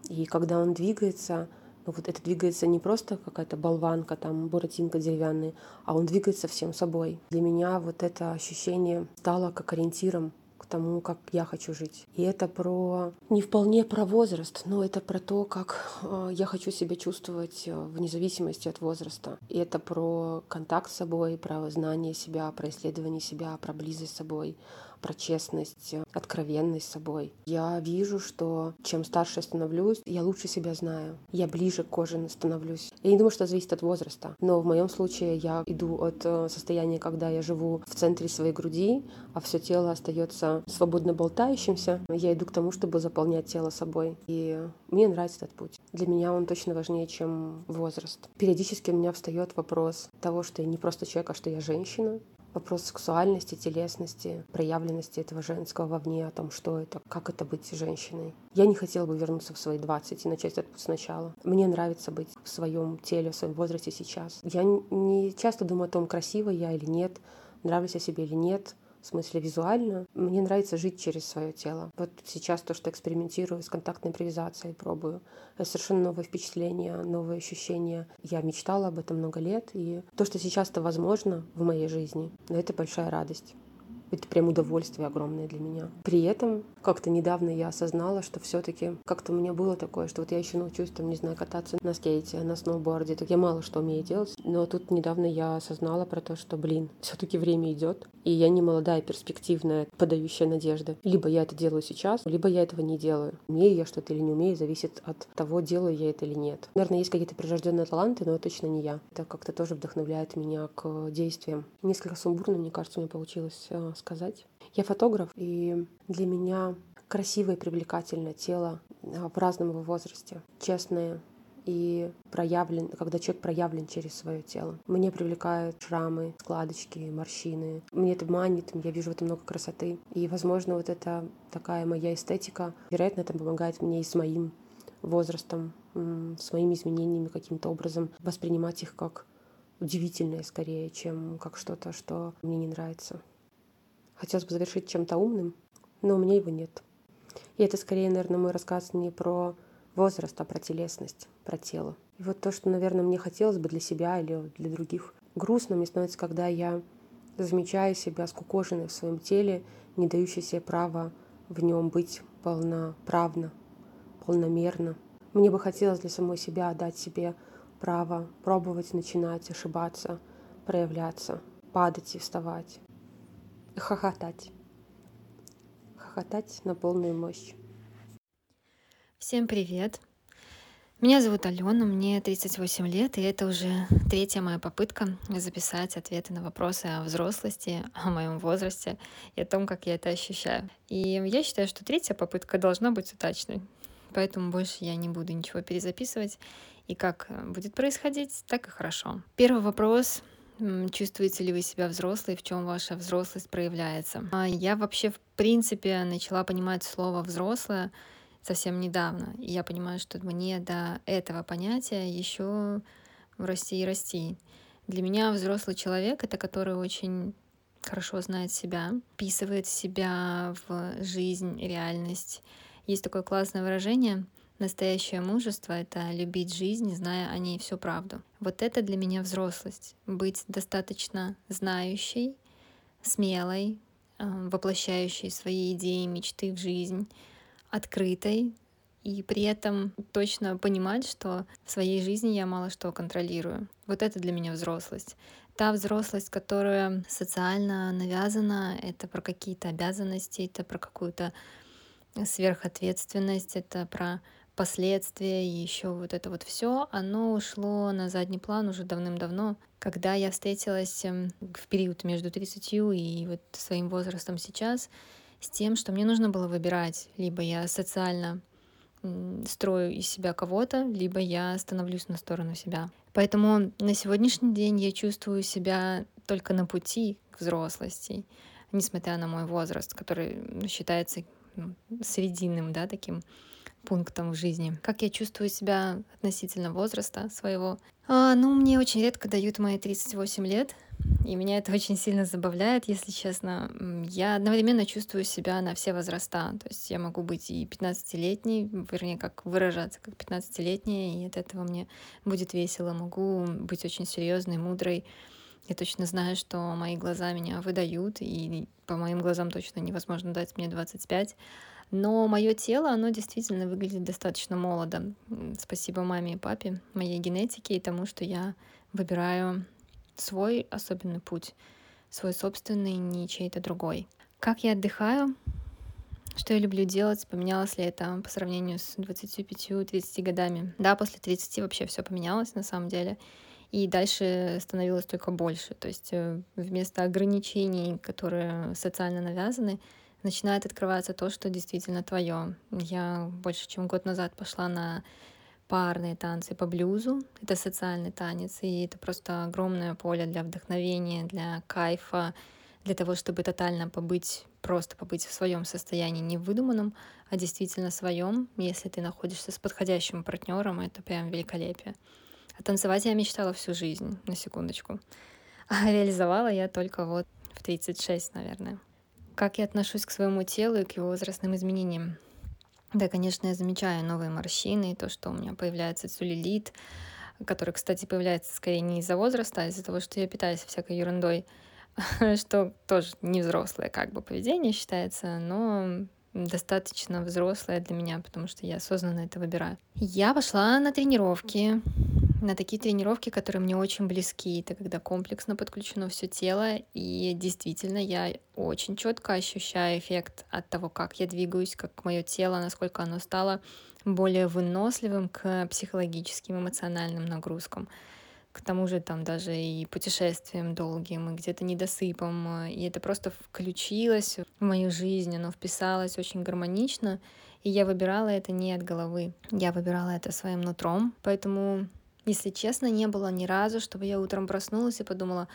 И когда он двигается, вот это двигается не просто какая-то болванка, там, буратинка деревянная, а он двигается всем собой. Для меня вот это ощущение стало как ориентиром к тому, как я хочу жить. И это про не вполне про возраст, но это про то, как э, я хочу себя чувствовать э, вне зависимости от возраста. И это про контакт с собой, про знание себя, про исследование себя, про близость с собой, про честность, откровенность с собой. Я вижу, что чем старше я становлюсь, я лучше себя знаю. Я ближе к коже становлюсь. Я не думаю, что это зависит от возраста. Но в моем случае я иду от э, состояния, когда я живу в центре своей груди, а все тело остается свободно болтающимся. Я иду к тому, чтобы заполнять тело собой. И мне нравится этот путь. Для меня он точно важнее, чем возраст. Периодически у меня встает вопрос того, что я не просто человек, а что я женщина вопрос сексуальности, телесности, проявленности этого женского вовне, о том, что это, как это быть женщиной. Я не хотела бы вернуться в свои 20 и начать этот путь сначала. Мне нравится быть в своем теле, в своем возрасте сейчас. Я не часто думаю о том, красивая я или нет, нравлюсь я себе или нет в смысле визуально. Мне нравится жить через свое тело. Вот сейчас то, что экспериментирую с контактной импровизацией, пробую. Это совершенно новое впечатление, новые ощущения. Я мечтала об этом много лет, и то, что сейчас это возможно в моей жизни, это большая радость. Это прям удовольствие огромное для меня. При этом как-то недавно я осознала, что все-таки как-то у меня было такое, что вот я еще научусь, там, не знаю, кататься на скейте, на сноуборде. Так я мало что умею делать. Но тут недавно я осознала про то, что, блин, все-таки время идет, и я не молодая, перспективная, подающая надежды. Либо я это делаю сейчас, либо я этого не делаю. Умею я что-то или не умею, зависит от того, делаю я это или нет. Наверное, есть какие-то прирожденные таланты, но точно не я. Это как-то тоже вдохновляет меня к действиям. Несколько сумбурно, мне кажется, у меня получилось э, сказать. Я фотограф, и для меня красивое и привлекательное тело э, в разном его возрасте. Честное, и проявлен, когда человек проявлен через свое тело. Мне привлекают шрамы, складочки, морщины. Мне это манит, я вижу в этом много красоты. И, возможно, вот это такая моя эстетика, вероятно, это помогает мне и с моим возрастом, с моими изменениями каким-то образом воспринимать их как удивительное скорее, чем как что-то, что мне не нравится. Хотелось бы завершить чем-то умным, но у меня его нет. И это скорее, наверное, мой рассказ не про возраст, а про телесность, про тело. И вот то, что, наверное, мне хотелось бы для себя или для других. Грустно мне становится, когда я замечаю себя скукоженной в своем теле, не дающей себе права в нем быть полноправно, полномерно. Мне бы хотелось для самой себя дать себе право пробовать, начинать, ошибаться, проявляться, падать и вставать, хохотать. Хохотать на полную мощь. Всем привет! Меня зовут Алена, мне 38 лет, и это уже третья моя попытка записать ответы на вопросы о взрослости, о моем возрасте и о том, как я это ощущаю. И я считаю, что третья попытка должна быть удачной, поэтому больше я не буду ничего перезаписывать, и как будет происходить, так и хорошо. Первый вопрос Чувствуете ли вы себя взрослой, в чем ваша взрослость проявляется? А я вообще, в принципе, начала понимать слово взрослое совсем недавно. И я понимаю, что мне до этого понятия еще расти и расти. Для меня взрослый человек — это который очень хорошо знает себя, вписывает себя в жизнь, реальность. Есть такое классное выражение Настоящее мужество — это любить жизнь, зная о ней всю правду. Вот это для меня взрослость. Быть достаточно знающей, смелой, э, воплощающей свои идеи, мечты в жизнь, открытой и при этом точно понимать, что в своей жизни я мало что контролирую. Вот это для меня взрослость. Та взрослость, которая социально навязана, это про какие-то обязанности, это про какую-то сверхответственность, это про последствия и еще вот это вот все, оно ушло на задний план уже давным-давно, когда я встретилась эм, в период между 30 и вот своим возрастом сейчас с тем, что мне нужно было выбирать, либо я социально строю из себя кого-то, либо я становлюсь на сторону себя. Поэтому на сегодняшний день я чувствую себя только на пути к взрослости, несмотря на мой возраст, который считается ну, срединным, да, таким пунктом в жизни. Как я чувствую себя относительно возраста своего? А, ну, мне очень редко дают мои 38 лет, и меня это очень сильно забавляет, если честно. Я одновременно чувствую себя на все возраста. То есть я могу быть и 15-летней, вернее, как выражаться как 15-летняя, и от этого мне будет весело. Могу быть очень серьезной, мудрой. Я точно знаю, что мои глаза меня выдают, и по моим глазам точно невозможно дать мне 25. Но мое тело, оно действительно выглядит достаточно молодо. Спасибо маме и папе, моей генетике и тому, что я выбираю свой особенный путь, свой собственный, не чей-то другой. Как я отдыхаю? Что я люблю делать? Поменялось ли это по сравнению с 25-30 годами? Да, после 30 вообще все поменялось на самом деле. И дальше становилось только больше. То есть э, вместо ограничений, которые социально навязаны, начинает открываться то, что действительно твое. Я больше чем год назад пошла на парные танцы по блюзу. Это социальный танец, и это просто огромное поле для вдохновения, для кайфа, для того, чтобы тотально побыть, просто побыть в своем состоянии, не выдуманном, а действительно своем. Если ты находишься с подходящим партнером, это прям великолепие. А танцевать я мечтала всю жизнь, на секундочку. А реализовала я только вот в 36, наверное. Как я отношусь к своему телу и к его возрастным изменениям? Да, конечно, я замечаю новые морщины, то, что у меня появляется целлюлит, который, кстати, появляется скорее не из-за возраста, а из-за того, что я питаюсь всякой ерундой, что тоже не взрослое как бы поведение считается, но достаточно взрослое для меня, потому что я осознанно это выбираю. Я пошла на тренировки, на такие тренировки, которые мне очень близки. Это когда комплексно подключено все тело, и действительно я очень четко ощущаю эффект от того, как я двигаюсь, как мое тело, насколько оно стало более выносливым к психологическим, эмоциональным нагрузкам к тому же там даже и путешествиям долгим, и где-то недосыпом. И это просто включилось в мою жизнь, оно вписалось очень гармонично, и я выбирала это не от головы, я выбирала это своим нутром. Поэтому если честно, не было ни разу, чтобы я утром проснулась и подумала,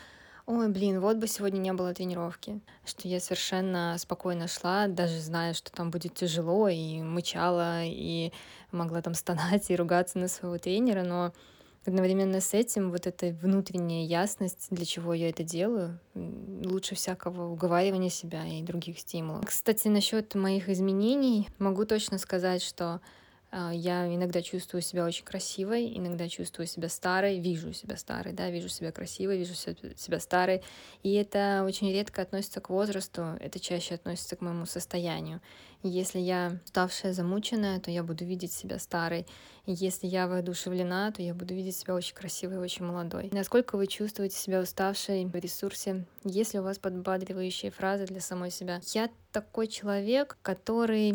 ой, блин, вот бы сегодня не было тренировки. Что я совершенно спокойно шла, даже зная, что там будет тяжело, и мычала, и могла там стонать и ругаться на своего тренера, но одновременно с этим вот эта внутренняя ясность, для чего я это делаю, лучше всякого уговаривания себя и других стимулов. Кстати, насчет моих изменений могу точно сказать, что я иногда чувствую себя очень красивой, иногда чувствую себя старой, вижу себя старой, да, вижу себя красивой, вижу себя старой. И это очень редко относится к возрасту, это чаще относится к моему состоянию. Если я уставшая, замученная, то я буду видеть себя старой. Если я воодушевлена, то я буду видеть себя очень красивой, очень молодой. Насколько вы чувствуете себя уставшей в ресурсе? Есть ли у вас подбадривающие фразы для самой себя? Я такой человек, который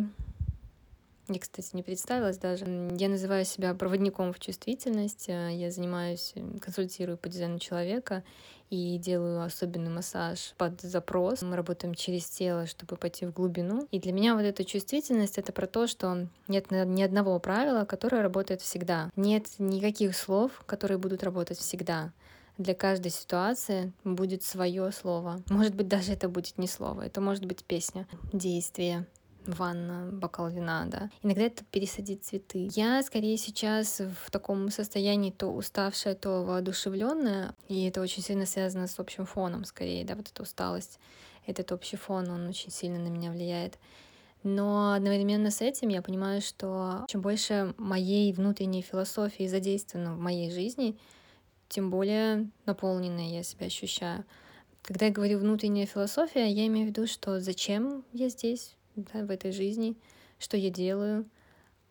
я, кстати, не представилась даже. Я называю себя проводником в чувствительность. Э, я занимаюсь, консультирую по дизайну человека и делаю особенный массаж под запрос. Мы работаем через тело, чтобы пойти в глубину. И для меня вот эта чувствительность — это про то, что нет ни одного правила, которое работает всегда. Нет никаких слов, которые будут работать всегда для каждой ситуации будет свое слово. Может быть, даже это будет не слово, это может быть песня, действие, ванна, бокал вина, да. Иногда это пересадить цветы. Я скорее сейчас в таком состоянии то уставшая, то воодушевленная, и это очень сильно связано с общим фоном, скорее, да, вот эта усталость, этот общий фон, он очень сильно на меня влияет. Но одновременно с этим я понимаю, что чем больше моей внутренней философии задействовано в моей жизни, тем более наполненной я себя ощущаю. Когда я говорю внутренняя философия, я имею в виду, что зачем я здесь, да, в этой жизни, что я делаю,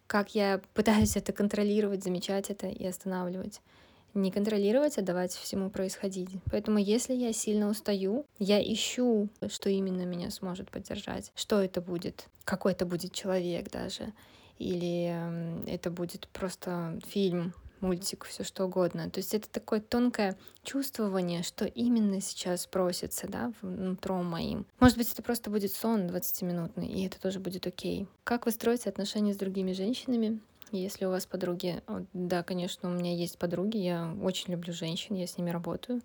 как я пытаюсь это контролировать, замечать это и останавливать. Не контролировать, а давать всему происходить. Поэтому если я сильно устаю, я ищу, что именно меня сможет поддержать. Что это будет? Какой это будет человек даже? Или это будет просто фильм, мультик, все что угодно. То есть это такое тонкое чувствование, что именно сейчас просится, да, внутри моим. Может быть, это просто будет сон 20-минутный, и это тоже будет окей. Как вы строите отношения с другими женщинами? Если у вас подруги, да, конечно, у меня есть подруги, я очень люблю женщин, я с ними работаю.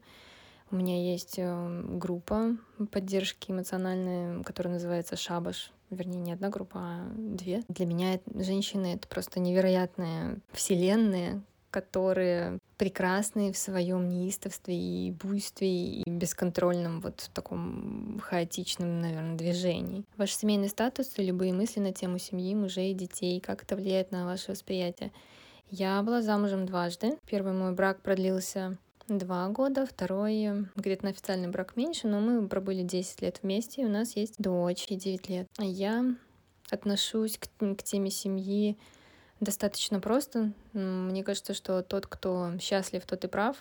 У меня есть э, группа поддержки эмоциональной, которая называется «Шабаш». Вернее, не одна группа, а две. Для меня женщины — это просто невероятные вселенные, которые прекрасны в своем неистовстве и буйстве и бесконтрольном вот в таком хаотичном, наверное, движении. Ваш семейный статус и любые мысли на тему семьи, мужей, детей, как это влияет на ваше восприятие. Я была замужем дважды. Первый мой брак продлился два года, второй где-то на официальный брак меньше, но мы пробыли 10 лет вместе, и у нас есть дочь, ей 9 лет. Я отношусь к, к теме семьи достаточно просто. Мне кажется, что тот, кто счастлив, тот и прав.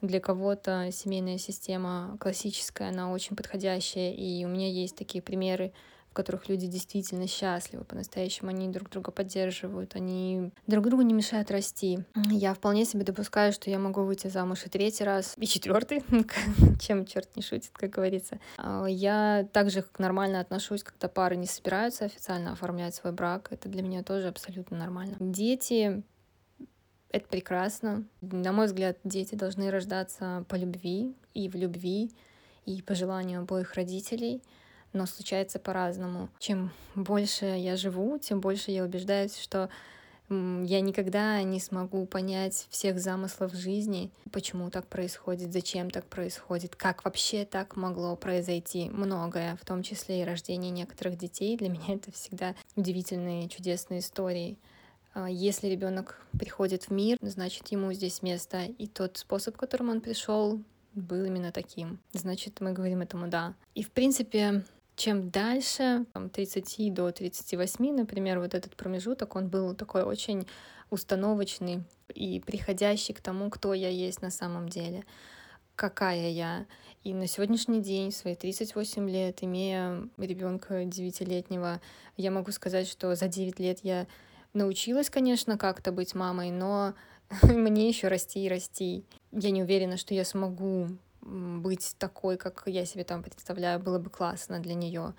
Для кого-то семейная система классическая, она очень подходящая, и у меня есть такие примеры в которых люди действительно счастливы, по-настоящему они друг друга поддерживают, они друг другу не мешают расти. Я вполне себе допускаю, что я могу выйти замуж и третий раз, и четвертый, чем черт не шутит, как говорится. А, я также нормально отношусь, когда пары не собираются официально оформлять свой брак. Это для меня тоже абсолютно нормально. Дети это прекрасно. На мой взгляд, дети должны рождаться по любви и в любви, и по желанию обоих родителей — но случается по-разному. Чем больше я живу, тем больше я убеждаюсь, что я никогда не смогу понять всех замыслов жизни, почему так происходит, зачем так происходит, как вообще так могло произойти. Многое, в том числе и рождение некоторых детей. Для меня это всегда удивительные, чудесные истории. А если ребенок приходит в мир, значит ему здесь место, и тот способ, которым он пришел, был именно таким. Значит, мы говорим этому да. И в принципе, чем дальше, там, 30 до 38, например, вот этот промежуток, он был такой очень установочный и приходящий к тому, кто я есть на самом деле, какая я. И на сегодняшний день, в свои 38 лет, имея ребенка 9-летнего, я могу сказать, что за 9 лет я научилась, конечно, как-то быть мамой, но мне еще расти и расти. Я не уверена, что я смогу быть такой, как я себе там представляю, было бы классно для нее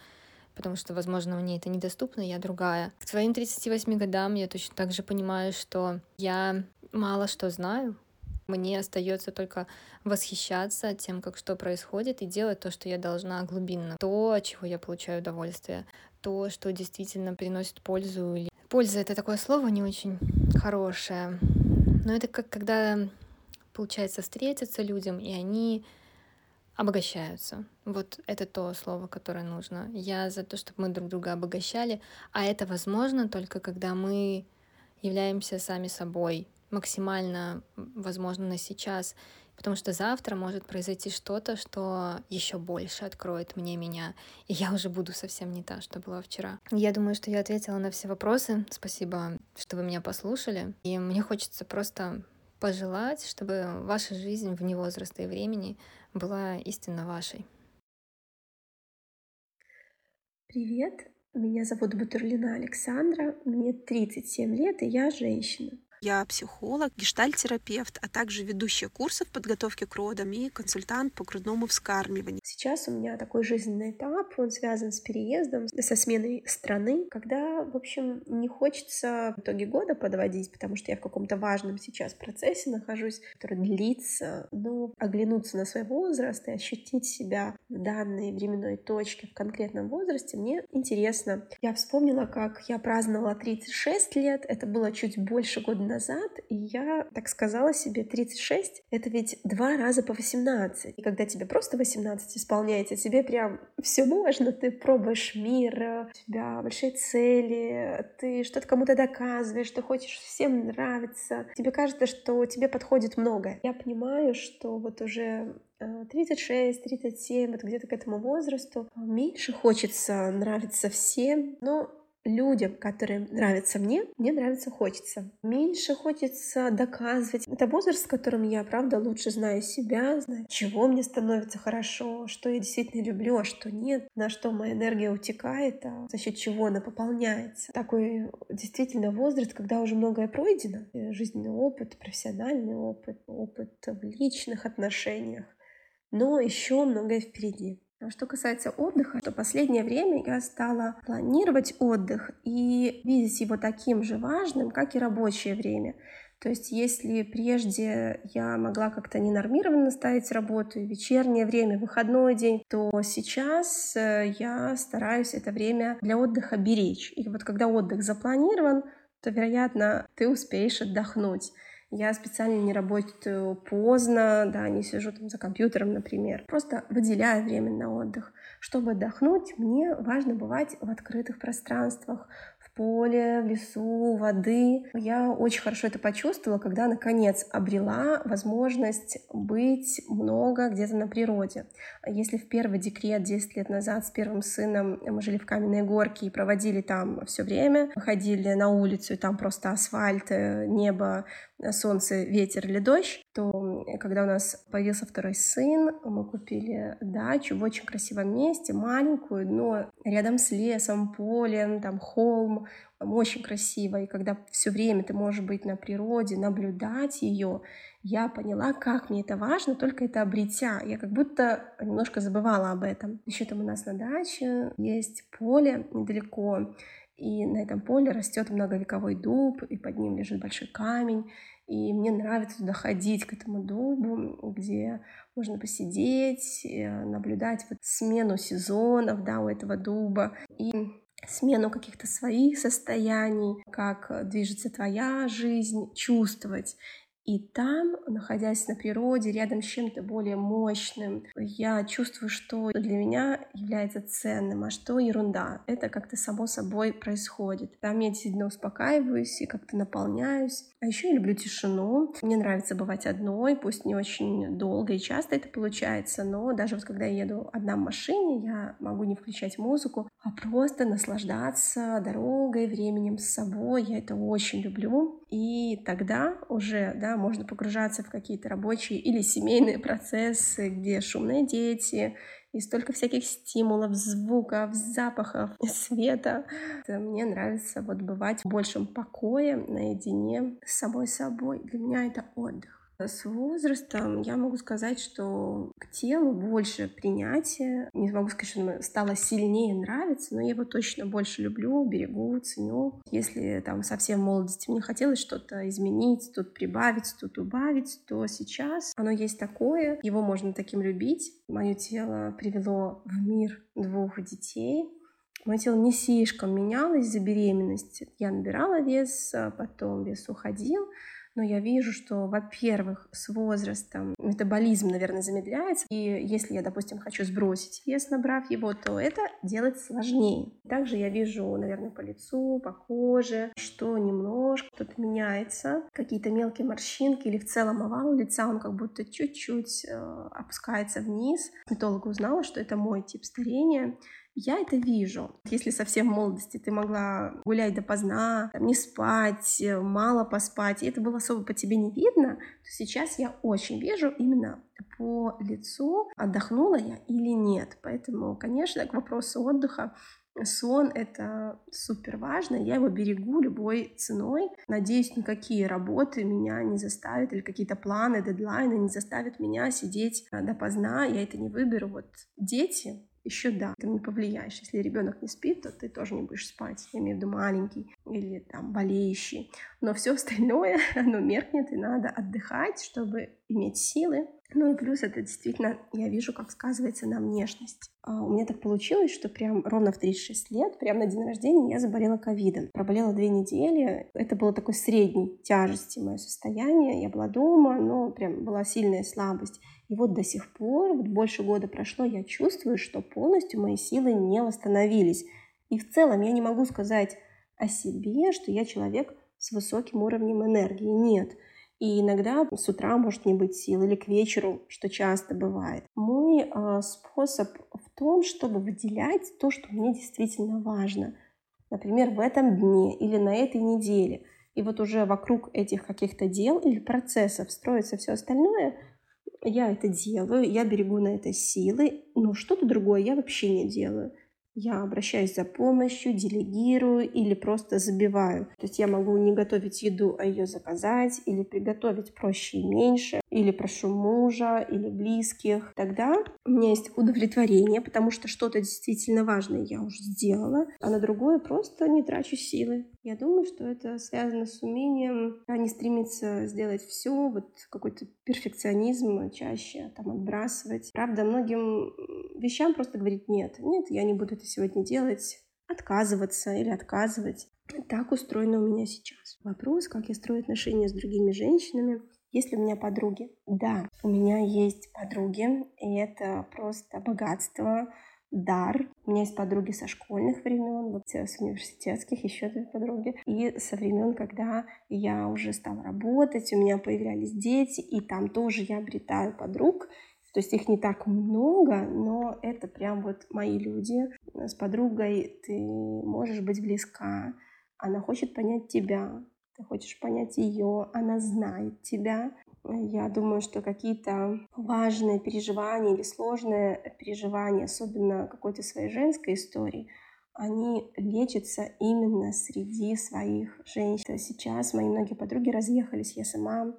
потому что, возможно, мне это недоступно, я другая. К своим 38 годам я точно так же понимаю, что я мало что знаю, мне остается только восхищаться тем, как что происходит, и делать то, что я должна глубинно. То, от чего я получаю удовольствие, то, что действительно приносит пользу. Польза — это такое слово не очень хорошее, но это как когда получается встретиться людям, и они обогащаются. Вот это то слово, которое нужно. Я за то, чтобы мы друг друга обогащали, а это возможно только когда мы являемся сами собой, максимально возможно на сейчас, потому что завтра может произойти что-то, что еще больше откроет мне меня, и я уже буду совсем не та, что была вчера. Я думаю, что я ответила на все вопросы. Спасибо, что вы меня послушали. И мне хочется просто пожелать, чтобы ваша жизнь вне возраста и времени была истинно вашей. Привет, меня зовут Бутурлина Александра, мне 37 лет, и я женщина. Я психолог, гештальтерапевт, а также ведущая курсов подготовки к родам и консультант по грудному вскармливанию. Сейчас у меня такой жизненный этап, он связан с переездом, со сменой страны, когда, в общем, не хочется в итоге года подводить, потому что я в каком-то важном сейчас процессе нахожусь, который длится, но оглянуться на свой возраст и ощутить себя в данной временной точке в конкретном возрасте мне интересно. Я вспомнила, как я праздновала 36 лет, это было чуть больше года назад, и я так сказала себе, 36 — это ведь два раза по 18. И когда тебе просто 18 исполняется, тебе прям все можно, ты пробуешь мир, у тебя большие цели, ты что-то кому-то доказываешь, ты хочешь всем нравиться, тебе кажется, что тебе подходит многое. Я понимаю, что вот уже 36, 37, вот где-то к этому возрасту меньше хочется нравиться всем, но людям, которые нравятся мне, мне нравится хочется. Меньше хочется доказывать. Это возраст, в котором я, правда, лучше знаю себя, знаю, чего мне становится хорошо, что я действительно люблю, а что нет, на что моя энергия утекает, а за счет чего она пополняется. Такой действительно возраст, когда уже многое пройдено. Жизненный опыт, профессиональный опыт, опыт в личных отношениях. Но еще многое впереди. А что касается отдыха, то последнее время я стала планировать отдых и видеть его таким же важным, как и рабочее время. То есть если прежде я могла как-то ненормированно ставить работу, и вечернее время, выходной день, то сейчас э, я стараюсь это время для отдыха беречь. И вот когда отдых запланирован, то, вероятно, ты успеешь отдохнуть. Я специально не работаю поздно, да, не сижу там за компьютером, например. Просто выделяю время на отдых. Чтобы отдохнуть, мне важно бывать в открытых пространствах, поле, в лесу, воды. Я очень хорошо это почувствовала, когда наконец обрела возможность быть много где-то на природе. Если в первый декрет 10 лет назад с первым сыном мы жили в каменной горке и проводили там все время, ходили на улицу, и там просто асфальт, э, небо, солнце, ветер или дождь, то когда у нас появился второй сын, мы купили дачу в очень красивом месте, маленькую, но рядом с лесом, полем, там холм, очень красиво. И когда все время ты можешь быть на природе, наблюдать ее, я поняла, как мне это важно, только это обретя. Я как будто немножко забывала об этом. Еще там у нас на даче есть поле недалеко, и на этом поле растет многовековой дуб, и под ним лежит большой камень. И мне нравится туда ходить, к этому дубу, где можно посидеть, э, наблюдать вот смену сезонов да, у этого дуба и смену каких-то своих состояний, как движется твоя жизнь, чувствовать. И там, находясь на природе, рядом с чем-то более мощным, я чувствую, что для меня является ценным, а что ерунда. Это как-то само собой происходит. Там я действительно успокаиваюсь и как-то наполняюсь. А еще я люблю тишину. Мне нравится бывать одной, пусть не очень долго и часто это получается, но даже вот когда я еду одна в машине, я могу не включать музыку, а просто наслаждаться дорогой, временем с собой. Я это очень люблю. И тогда уже, да, можно погружаться в какие-то рабочие или семейные процессы, где шумные дети, и столько всяких стимулов, звуков, запахов, света. Мне нравится вот бывать в большем покое, наедине с самой собой. Для меня это отдых. С возрастом я могу сказать, что к телу больше принятия. Не могу сказать, что стало сильнее нравиться, но я его точно больше люблю, берегу, ценю. Если там совсем в молодости мне хотелось что-то изменить, тут прибавить, тут убавить, то сейчас оно есть такое, его можно таким любить. Мое тело привело в мир двух детей, Мое тело не слишком менялось за беременности. Я набирала вес, а потом вес уходил но я вижу, что, во-первых, с возрастом метаболизм, наверное, замедляется, и если я, допустим, хочу сбросить вес, набрав его, то это делать сложнее. Также я вижу, наверное, по лицу, по коже, что немножко что-то меняется, какие-то мелкие морщинки или в целом овал лица, он как будто чуть-чуть э, опускается вниз. Метолога узнала, что это мой тип старения, я это вижу. Если совсем в молодости ты могла гулять допоздна, не спать, э, мало поспать, и это было особо по тебе не видно, то сейчас я очень вижу именно по лицу, отдохнула я или нет. Поэтому, конечно, к вопросу отдыха Сон — это супер важно, я его берегу любой ценой. Надеюсь, никакие работы меня не заставят, или какие-то планы, дедлайны не заставят меня сидеть э, допоздна, я это не выберу. Вот дети, еще да, ты не повлияешь. Если ребенок не спит, то ты тоже не будешь спать. Я имею в виду маленький или там болеющий. Но все остальное, оно меркнет, и надо отдыхать, чтобы иметь силы. Ну и плюс это действительно, я вижу, как сказывается на внешность. А у меня так получилось, что прям ровно в 36 лет, прям на день рождения я заболела ковидом. Проболела две недели. Это было такой средней тяжести мое состояние. Я была дома, но прям была сильная слабость. И вот до сих пор, вот больше года прошло, я чувствую, что полностью мои силы не восстановились. И в целом я не могу сказать о себе, что я человек с высоким уровнем энергии. Нет. И иногда с утра может не быть сил или к вечеру, что часто бывает. Мой э, способ в том, чтобы выделять то, что мне действительно важно. например, в этом дне или на этой неделе. И вот уже вокруг этих каких-то дел или процессов строится все остальное, я это делаю, я берегу на это силы, но что-то другое я вообще не делаю я обращаюсь за помощью, делегирую или просто забиваю. То есть я могу не готовить еду, а ее заказать, или приготовить проще и меньше, или прошу мужа, или близких. Тогда у меня есть удовлетворение, потому что что-то действительно важное я уже сделала, а на другое просто не трачу силы. Я думаю, что это связано с умением а не стремиться сделать все, вот какой-то перфекционизм чаще там отбрасывать. Правда, многим вещам просто говорить нет, нет, я не буду это сегодня делать, отказываться или отказывать. Так устроено у меня сейчас. Вопрос, как я строю отношения с другими женщинами. Есть у меня подруги? Да, у меня есть подруги, и это просто богатство, дар. У меня есть подруги со школьных времен, вот с университетских еще две подруги. И со времен, когда я уже стала работать, у меня появлялись дети, и там тоже я обретаю подруг. То есть их не так много, но это прям вот мои люди. С подругой ты можешь быть близка, она хочет понять тебя, ты хочешь понять ее, она знает тебя. Я думаю, что какие-то важные переживания или сложные переживания, особенно какой-то своей женской истории, они лечатся именно среди своих женщин. Сейчас мои многие подруги разъехались, я сама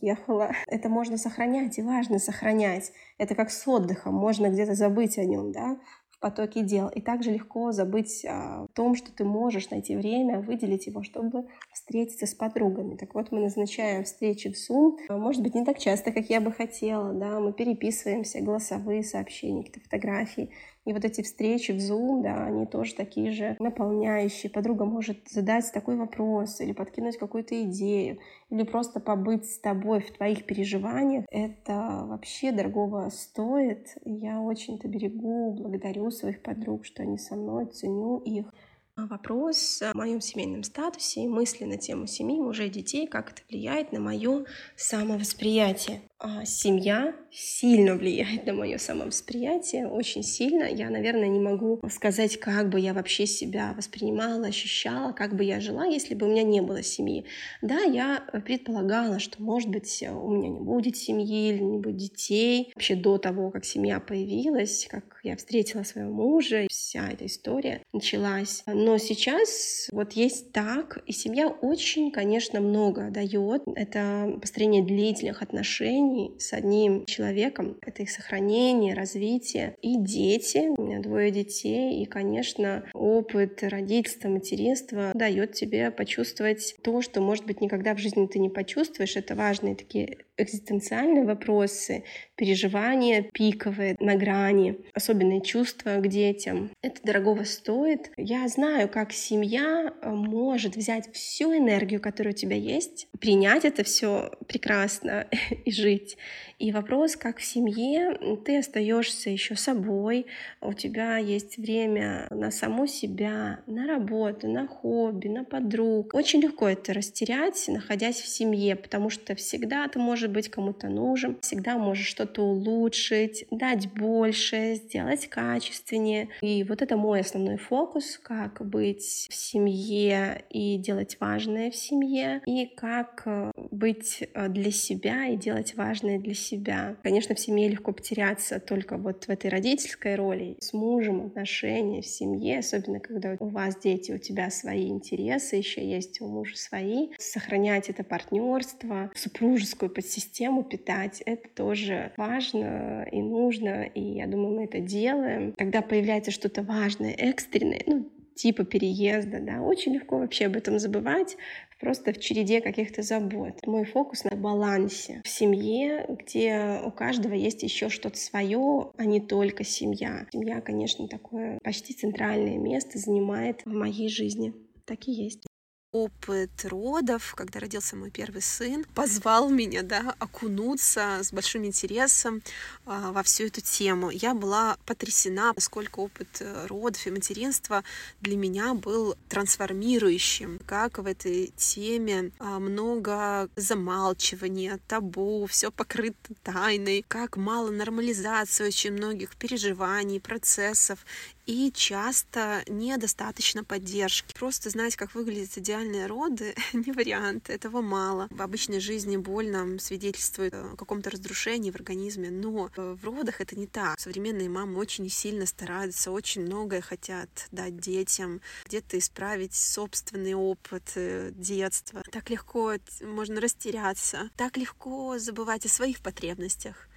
ехала. Это можно сохранять, и важно сохранять. Это как с отдыхом, можно где-то забыть о нем, да, потоке дел. И также легко забыть о том, что ты можешь найти время, выделить его, чтобы встретиться с подругами. Так вот, мы назначаем встречи в Zoom. Может быть, не так часто, как я бы хотела, да, мы переписываемся, голосовые сообщения, какие-то фотографии. И вот эти встречи в Zoom, да, они тоже такие же наполняющие. Подруга может задать такой вопрос или подкинуть какую-то идею, или просто побыть с тобой в твоих переживаниях. Это вообще дорогого стоит. Я очень-то берегу, благодарю своих подруг, что они со мной, ценю их. Вопрос о моем семейном статусе и мысли на тему семьи, мужей, детей, как это влияет на мое самовосприятие. А семья сильно влияет на мое самовосприятие, очень сильно. Я, наверное, не могу сказать, как бы я вообще себя воспринимала, ощущала, как бы я жила, если бы у меня не было семьи. Да, я предполагала, что, может быть, у меня не будет семьи или не будет детей. Вообще до того, как семья появилась, как я встретила своего мужа, вся эта история началась. Но сейчас вот есть так, и семья очень, конечно, много дает. Это построение длительных отношений, отношений с одним человеком. Это их сохранение, развитие. И дети. У меня двое детей. И, конечно, опыт родительства, материнства дает тебе почувствовать то, что, может быть, никогда в жизни ты не почувствуешь. Это важные такие экзистенциальные вопросы, переживания пиковые, на грани, особенные чувства к детям. Это дорогого стоит. Я знаю, как семья э, может взять всю энергию, которая у тебя есть, принять это все прекрасно и жить. И вопрос, как в семье ты остаешься еще собой, у тебя есть время на саму себя, на работу, на хобби, на подруг. Очень легко это растерять, находясь в семье, потому что всегда ты можешь быть кому-то нужен, всегда можешь что-то улучшить, дать больше, сделать качественнее. И вот это мой основной фокус, как быть в семье и делать важное в семье, и как э, быть э, для себя и делать важное для себя себя. Конечно, в семье легко потеряться только вот в этой родительской роли, с мужем отношения в семье, особенно когда у вас дети, у тебя свои интересы, еще есть у мужа свои. Сохранять это партнерство, супружескую подсистему питать, это тоже важно и нужно, и я думаю, мы это делаем. Когда появляется что-то важное, экстренное, ну, типа переезда, да, очень легко вообще об этом забывать, просто в череде каких-то забот. Мой фокус на балансе в семье, где у каждого есть еще что-то свое, а не только семья. Семья, конечно, такое почти центральное место занимает в моей жизни. Так и есть опыт родов, когда родился мой первый сын, позвал меня, да, окунуться с большим интересом а, во всю эту тему. Я была потрясена, насколько опыт э, родов и материнства для меня был трансформирующим, как в этой теме а, много замалчивания, табу, все покрыто тайной, как мало нормализации очень многих переживаний, процессов. И часто недостаточно поддержки. Просто знать, как выглядят идеальные роды, не вариант, этого мало. В обычной жизни боль нам свидетельствует о каком-то разрушении в организме, но в родах это не так. Современные мамы очень сильно стараются, очень многое хотят дать детям, где-то исправить собственный опыт э, детства. Так легко можно растеряться, так легко забывать о своих потребностях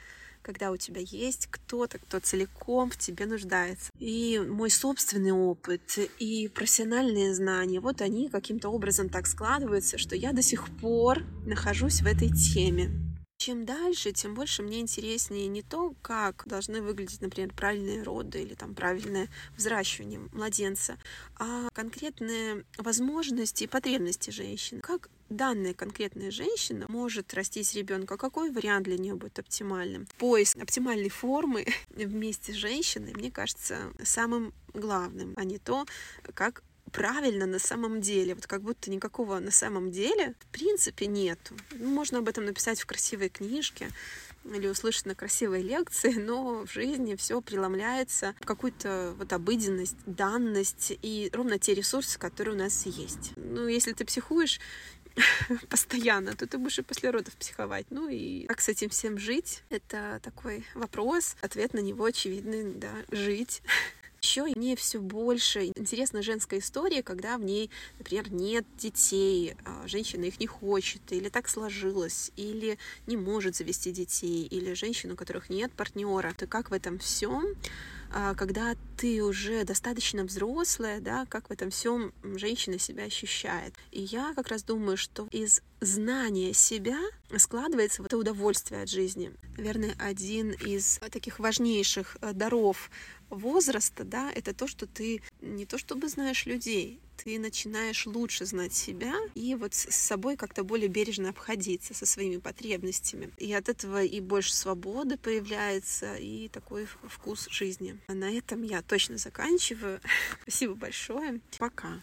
когда у тебя есть кто-то, кто целиком в тебе нуждается. И мой собственный опыт и профессиональные знания, вот они каким-то образом так складываются, что я до сих пор нахожусь в этой теме. Чем дальше, тем больше мне интереснее не то, как должны выглядеть, например, правильные роды или там правильное взращивание младенца, а конкретные возможности и потребности женщины. Как данная конкретная женщина может растить ребенка, какой вариант для нее будет оптимальным. Поиск оптимальной формы вместе с женщиной, мне кажется, самым главным, а не то, как правильно на самом деле. Вот как будто никакого на самом деле в принципе нету. Ну, можно об этом написать в красивой книжке или услышать на красивой лекции, но в жизни все преломляется в какую-то вот обыденность, данность и ровно те ресурсы, которые у нас есть. Ну, если ты психуешь, постоянно, то ты будешь и после родов психовать. Ну и как с этим всем жить? Это такой вопрос. Ответ на него очевидный, да, жить. Еще мне все больше интересна женская история, когда в ней, например, нет детей, а женщина их не хочет, или так сложилось, или не может завести детей, или женщина, у которых нет партнера. То как в этом всем когда ты уже достаточно взрослая, да, как в этом всем женщина себя ощущает. И я как раз думаю, что из знания себя складывается вот это удовольствие от жизни. Наверное, один из таких важнейших э, даров возраста, да, это то, что ты не то чтобы знаешь людей, ты начинаешь лучше знать себя и вот с собой как-то более бережно обходиться со своими потребностями. И от этого и больше свободы появляется, и такой вкус жизни. А на этом я точно заканчиваю. Спасибо большое. Пока.